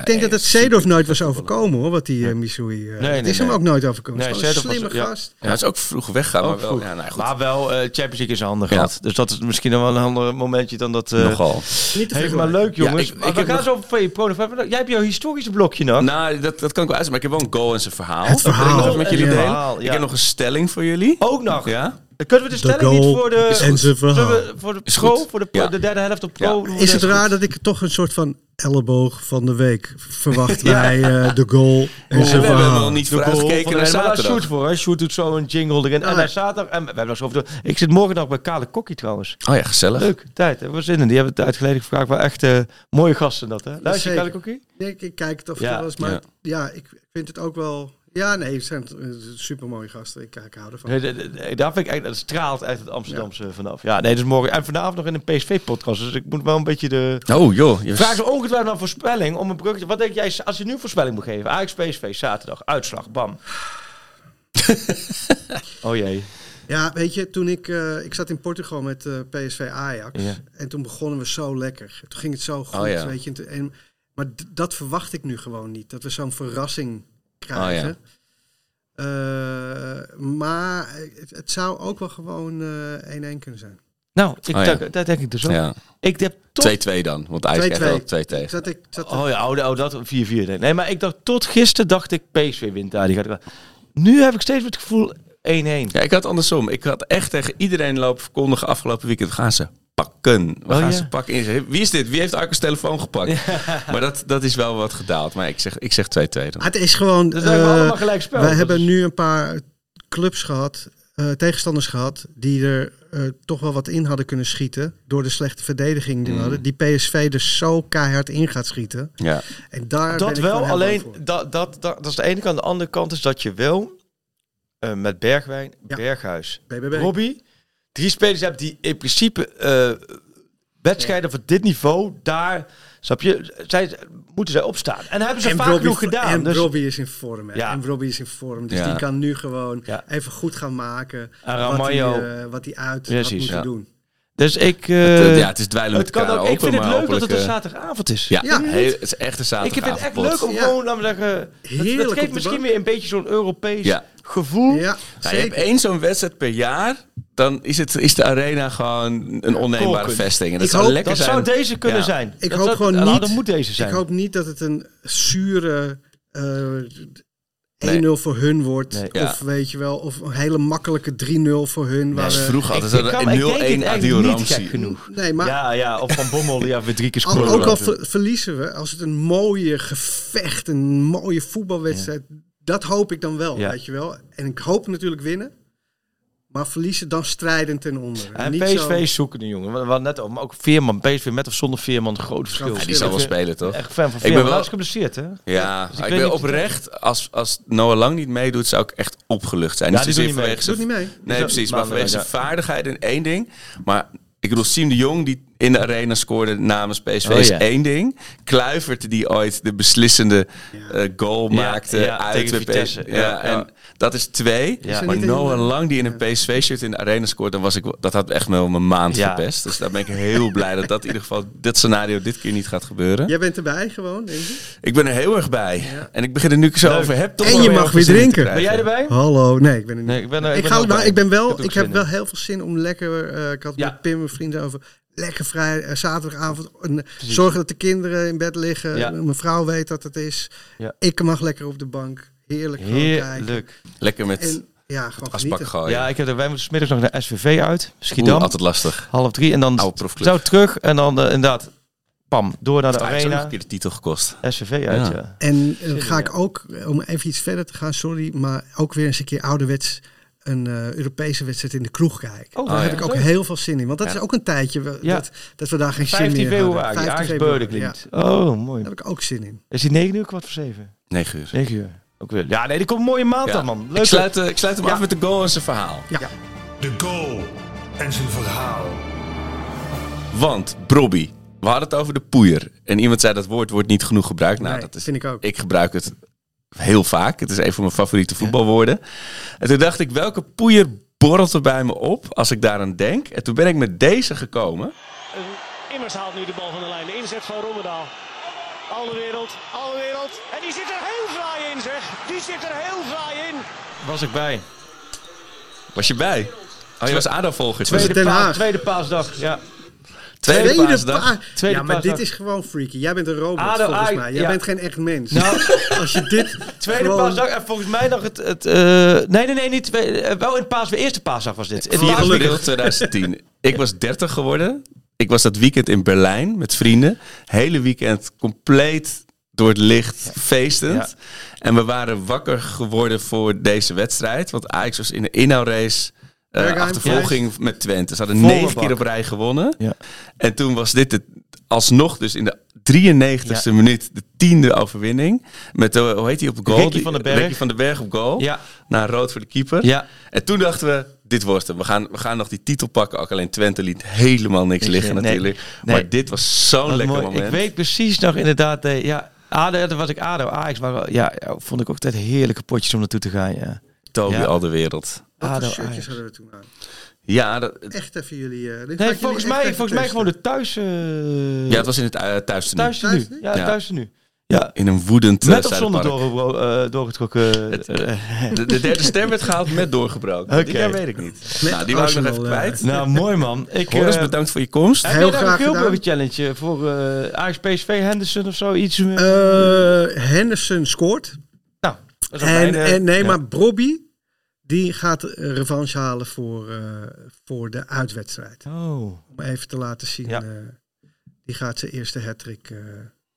Ik denk dat het Seedorf nooit was overkomen hoor, wat die uh, Missouri. uh, Nee, nee, het is hem nee. ook nooit overkomen. Nee, een Seedorf slimme ja. gast. Ja, hij is ook vroeg weggegaan, maar wel. vroeg. Ja, nou, goed. Maar wel eh Champions League in zijn handen Ja. gehad. Dus dat is misschien wel een ander momentje dan dat... eh Nogal. Niet te Heeft veel maar leuk, jongens. ik- maar ik we gaan nog- zo over van je pro. Jij hebt jouw historische blokje nog. Nou, dat, dat kan ik wel uit, maar ik heb wel een goal en zijn verhaal. Het verhaal. Dat wil ik nog even met jullie Ja. delen. Verhaal, ja. Ik heb nog een stelling voor jullie. Ook nog. Ja? Kunnen we de De stelling niet voor de... en zijn verhaal. Zullen we voor de pro, voor de, Ja. de derde helft op pro? Is het raar dat ik toch een soort van elleboog van de week verwacht Ja. bij eh, de goal en Oh, we hebben verhaal? nog niet vooruitgekeken van- naar zaterdag. Shoot voor, hè. Shoot doet zo een jingle erin. En hij zaterdag... En we hebben nog over... de- Ik zit morgen nog bij Kale Kokkie trouwens. Oh ja, gezellig. Leuk, tijd. Hebben we zin in. Die hebben het uitgeleden gevraagd. Wel echt eh, mooie gasten dat, hè? Luister je. Kale Kokkie? Nee, ik, ik kijk het of Ja. wel eens, maar Ja. ja. ik vind het ook wel Ja, nee, het zijn uh, supermooie gasten. Ik, ik hou ervan. Nee, de- de- de- daar vind ik dat straalt echt het Amsterdamse vanaf. Ja, nee, dus morgen. En vanavond nog in een PSV-podcast. Dus ik moet wel een beetje de. Oh joh. je- Vraag ze ongetwijfeld naar voorspelling om een bruggetje. Wat denk jij als je nu voorspelling moet geven? Ajax PSV zaterdag uitslag, bam. oh jee. Ja, weet je, toen ik, eh, ik zat in Portugal met eh, PSV Ajax. Ja. En toen begonnen we zo lekker. Toen ging het zo goed, Oh ja. weet je. En, maar dat verwacht ik nu gewoon niet. Dat we zo'n verrassing krijgen. Oh Eh, maar het, het zou ook wel gewoon eh 1-1 kunnen zijn. Nou, ik Oh ja. denk, dat denk ik dus ook. Ja. Ik heb tot 2-2 dan. Want Ajax krijgt wel 2 tegen. Zat ik, zat Oh ja, oh, oh, dat 4-4. denk ik. Nee, maar ik dacht tot gisteren dacht ik PSV wint daar. Die gaat, nu heb ik steeds het gevoel 1-1. Ja, ik had andersom. Ik had echt tegen iedereen lopen verkondigen afgelopen weekend. We gaan ze pakken. We Oh, gaan ja. ze pakken. Wie is dit? Wie heeft Arcos telefoon gepakt? Maar dat, dat is wel wat gedaald. Maar ik zeg, ik zeg 2-2 dan. Ah, het is gewoon. Dus we hebben eh, allemaal gelijk spel. wij Dat hebben is- nu een paar clubs gehad, eh, tegenstanders gehad, die er eh, toch wel wat in hadden kunnen schieten. Door de slechte verdediging die we Mm. hadden. Die PSV er zo keihard in gaat schieten. Ja. En daar ben Dat wel, alleen dat, dat, dat, dat is de ene kant. De andere kant is dat je wel eh, met Bergwijn, Ja. Berghuis, BBB. Robbie, drie spelers hebt die in principe eh, wedstrijden van dit niveau, daar, snap je, zij, moeten zij opstaan. En dat hebben ze vaak genoeg gedaan. En dus, Robbie is in vorm. Hè. Ja. En Robbie is in vorm. Dus Ja. die kan nu gewoon Ja. even goed gaan maken. En wat hij, eh, wat hij uit had moeten ja. doen. dus ik... Het, eh, ja, het is dweilen met het kan elkaar ook, ik vind het leuk dat het een zaterdagavond is. Ja, Ja. heel- het is echt een Ik vind het echt zaterdagavond. leuk om Ja. gewoon, laten we zeggen, Heerlijk op geeft misschien bank. weer een beetje zo'n Europees Ja. gevoel. Ja, Nou, je hebt één zo'n wedstrijd per jaar, dan is, het, is de arena gewoon een onneembare vesting. En dat Ik zou hoop- lekker Dat zijn. zou deze kunnen Ja. zijn. Ik Dat hoop zou- gewoon nou, niet. dat moet deze zijn. Ik hoop niet dat het een zure eh 1-0 Nee. voor hun wordt. Nee. Ja. Of weet je wel, of een hele makkelijke 3-0 voor hun. Ja, waar, is eh, vroeg altijd een kan, ik denk 0-1 het Adil genoeg. nee, maar Ja, ja, of Van Bommel die ja, weer drie keer al- scoren. ook al ver- verliezen we, als het een mooie gevecht, een mooie voetbalwedstrijd, dat hoop ik dan wel, Ja. weet je wel. En ik hoop natuurlijk winnen, maar verliezen dan strijdend ten onder. En Niet PSV zo- zoeken de jongen. We net over, maar ook Veerman. PSV met of zonder Veerman, groot verschil. Ja, Die zal wel Ik ben spelen, toch? Echt fan van ben Veerman. wel- is geblesseerd, hè? Ja, Dus ik ik, weet ben oprecht, als, als Noah Lang niet meedoet, zou ik echt opgelucht zijn. Ja, niet die doet niet mee. Doet niet mee. Nee, precies. Maar vanwege zijn vaardigheid in één ding. Maar ik bedoel, Siem de Jong die in de arena scoorde namens PSV Oh, is ja. één ding. Kluivert die ooit de beslissende eh, goal Ja, maakte ja, uit tegen de Vitesse. PS- Ja, en dat is twee. Maar Noah Lang die in een PSV-shirt in de arena scoort, dan was ik, dat had echt wel mijn maand Ja. verpest. Dus daar ben ik heel blij dat dat in ieder geval, dit scenario dit keer niet gaat gebeuren. Jij bent erbij gewoon, denk ik. Ik ben er heel erg bij. En ik begin er nu zo Leuk. over heb. Toch En je mag weer drinken. Ben jij erbij? Hallo, nee, ik ben er niet. Nee, ik ben er, ik, ben ga, er ook maar bij. ik ben heb wel, ik heb wel heel veel zin om lekker. eh, ik had Ja. met Pim mijn vrienden over lekker vrij eh, zaterdagavond. een- zorgen dat de kinderen in bed liggen. Ja. Mijn vrouw weet dat het is. Ja. Ik mag lekker op de bank. Heerlijk. Heerlijk. Lekker met En ja, gewoon gooien. Ja, ik heb er, wij moeten 's middags nog naar SVV uit. Oeh, Schiedam. altijd lastig. half drie. En dan Oude profclub. zo terug. En dan eh, inderdaad, pam, door naar de nog arena. een keer de titel gekost. SVV uit, Ja. ja. En eh, ga ik ook, eh, om even iets verder te gaan, sorry, maar ook weer eens een keer ouderwets een eh, Europese wedstrijd in de kroeg kijken. Oh, Daar ja. heb ik ook heel veel zin in. Want dat Ja. is ook een tijdje we- Ja. dat, dat we daar geen zin 15 meer hadden. februari, 15 Ajax februari, ja. Oh, mooi. Daar heb ik ook zin in. Is die 9 uur, kwart voor 7? 9 uur. 9 uur. Ook weer. Ja, nee, die komt een mooie maand Ja. dan, man. Leuk. Ik sluit, eh, ik sluit hem Ja. af met de goal en zijn verhaal. De goal en zijn verhaal. Want, Brobby, we hadden het over de poeier. En iemand zei dat woord wordt niet genoeg gebruikt. Nou, Nee, dat is, vind ik ook. Ik gebruik het heel vaak. Het is een van mijn favoriete voetbalwoorden. En toen dacht ik, welke poeier borrelt er bij me op als ik daaraan denk? En toen ben ik met deze gekomen. Immers haalt nu de bal van de lijn. De inzet van Rommedaal. Alle wereld, alle wereld. En die zit er heel fraai in, zeg. Die zit er heel fraai in. Was ik bij. Was je bij? Oh, je was ADO-volger. Tweede- Tweede, Den pa- Haag. tweede paasdag, ja. Tweede, Tweede paasdag. pa- Tweede ja, maar paasdag. dit is gewoon freaky. Jij bent een robot, ADO, volgens mij. Jij ja. bent geen echt mens. Nou, Als je dit tweede gewoon... paasdag en volgens mij nog het... het eh, nee, nee, nee, niet tweede, eh, wel in paas, eerste paasdag was dit. In 4 paas- april 2010. Ik was 30 geworden. Ik was dat weekend in Berlijn met vrienden. Hele weekend compleet door het licht, feestend. Ja. En we waren wakker geworden voor deze wedstrijd. Want Ajax was in de inhoudrace eh Bergheim, achtervolging met Twente. Ze hadden Volle negen keer op rij gewonnen. Ja. En toen was dit het alsnog dus in de 93ste minuut de tiende overwinning. Met, de, hoe heet hij op goal? Ricky van den Berg. Ricky van den Berg op goal. Ja. Na rood voor de keeper. Ja. En toen dachten we, dit wordt hem. We gaan, we gaan nog die titel pakken. Ook alleen Twente liet helemaal niks liggen Nee, natuurlijk. nee. Maar dit was zo'n lekker mooi. moment. Ik weet precies nog inderdaad, eh, ja, ADO, dat was ik ADO, Ajax, maar ja, vond ik ook altijd heerlijke potjes om naartoe te gaan, ja. Toby al de wereld. Wat ADO, voor shirtjes Ajax. hadden we toen aan? Ja, dat, Echt even jullie... eh, Nee, jullie volgens echt mij, volgens mij gewoon de thuis... eh ja, het was in het uh, thuis thuis nu. Thuis nu? Ja, Ja. thuis nu. Ja. In een woedend uh, Met of zonder eh, doorgetrokken... eh, De, de derde stem werd gehaald met doorgebroken. Oké. Dit jaar weet ik niet. Met nou, die ik nog even kwijt. nou, mooi man. Ik, Horus, eh, bedankt voor je komst. Heb Heel daar graag een gedaan. challenge voor eh Ajax PSV Henderson of zo? Iets? Henderson scoort. nou, dat is En, mijn, en nee, ja. maar Bobby, die gaat revanche halen voor, eh, voor de uitwedstrijd. Oh, Om even te laten zien. Ja. eh, die gaat zijn eerste hat-trick eh,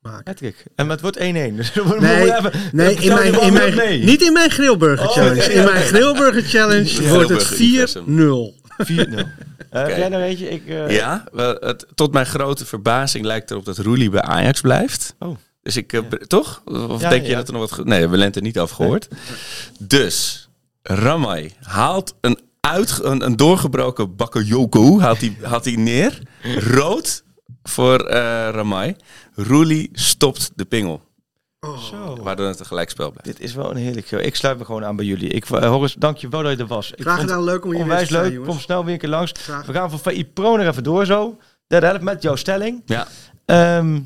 maken. Patrick. En het wordt 1-1. Dus we moeten Nee, even- nee, in mijn, in mijn, nee. niet in mijn grillburger Oh, challenge. In mijn grillburger challenge Ja. wordt het Grillburger 4-0. 4-0. Eh, Heb jij nog eentje? Ik, eh, Ja, wel, het, tot mijn grote verbazing lijkt erop dat Roelie bij Ajax blijft. Oh. Dus ik, toch? Of Ja, denk je dat er nog wat... Nee, we hebben Lente niet over gehoord. Dus, Ramai haalt een, uit, een, een doorgebroken Bakayoko haalt hij haalt hij neer. Rood voor eh Ramai. Roelie stopt de pingel. Zo. Waardoor het een gelijkspel blijft. Dit is wel een heerlijk show. Ik sluit me gewoon aan bij jullie. Ik, uh, dank je wel dat je er was. Ik Graag vond gedaan, leuk om hier Onwijs weer te zijn, leuk. jongens. Kom snel weer een keer langs. Graag. We gaan van VI Pro nog even door zo. Derde helft met jouw stelling. Ja. Ehm,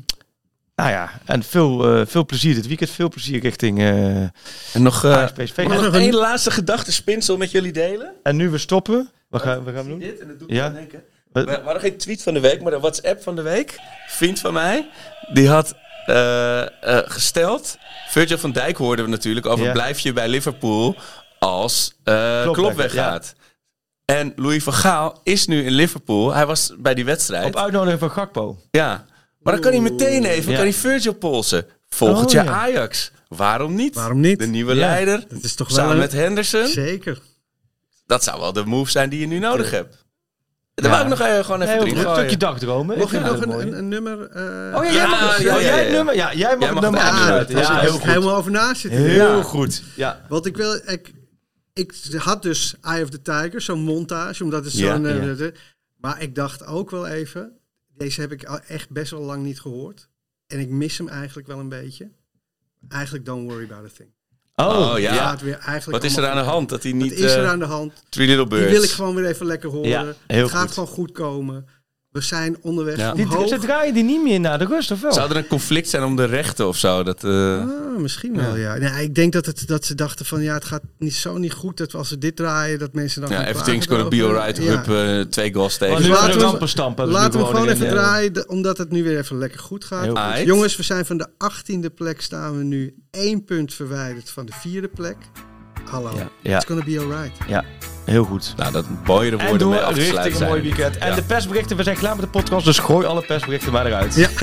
nou ja, en veel, eh, veel plezier dit weekend. Veel plezier richting eh En nog, eh, PSV. mag ik nog één laatste gedachte spinsel met jullie delen? en nu we stoppen. Wat gaan, wat gaan we doen? Dit, en dat Ja. me aan denken. Wat- We hadden geen tweet van de week, maar de WhatsApp van de week. Vriend van mij, die had eh, eh, gesteld. Virgil van Dijk hoorden we natuurlijk over Ja. blijf je bij Liverpool als eh Klopp Klopp weg- weggaat. En Louis van Gaal is nu in Liverpool. Hij was bij die wedstrijd. Op uitnodiging van Gakpo. Ja. Maar dan kan hij meteen even Ja. kan hij Virgil polsen. Volgend Oh, jaar ja. Ajax. Waarom niet? Waarom niet? De nieuwe Ja. leider. Dat is toch wel Samen een- met Henderson. Zeker. Dat zou wel de move zijn die je nu nodig hebt. Daar Ja. wou ik nog even, gewoon even Nee, een stukje dagdromen. Mocht je nog een, een, een nummer... eh, Oh ja, jij Ja, mag het. ja, ja, jij ja. het nummer? Ja, jij mag het nummer aansluiten. Ja, heel goed. helemaal over na zitten. Heel Ja. goed. Ja. Want ik wil... Ik, ik had dus Eye of the Tiger, zo'n montage, omdat het Ja, zo'n... ja. eh, Maar ik dacht ook wel even... Deze heb ik al echt best wel lang niet gehoord. En ik mis hem eigenlijk wel een beetje. Eigenlijk Don't Worry About a Thing. Oh, ja. Die gaat weer eigenlijk Wat is er aan de hand? Dat hij niet... Wat is er eh, aan de hand? Three Little Die Birds. wil ik gewoon weer even lekker horen. Ja, heel het gaat goed. gewoon goed komen. We zijn onderweg Ja. Omhoog. ze draaien die niet meer naar de rust, of wel? Zou er een conflict zijn om de rechten of zo? Dat, eh, Ah, misschien wel, ja. Nee, ik denk dat, het, dat ze dachten van, ja, het gaat niet zo niet goed dat we als we dit draaien, dat mensen dan ja, everything's gonna be alright. Ja. Hup, eh, twee goals tegen. Maar Dus nu laten we- we rampen stampen. Dus Laten we gewoon even ja. draaien, de- omdat het nu weer even lekker goed gaat. Heel goed. Aight. Jongens, we zijn van de achttiende plek, staan we nu één punt verwijderd van de vierde plek. Hallo, Ja, ja. it's gonna be alright. Ja, heel goed. Nou, dat mooiere En woorden mee af te sluiten een mooi zijn. weekend. En Ja. de persberichten, we zijn klaar met de podcast, dus gooi alle persberichten maar eruit. Ja.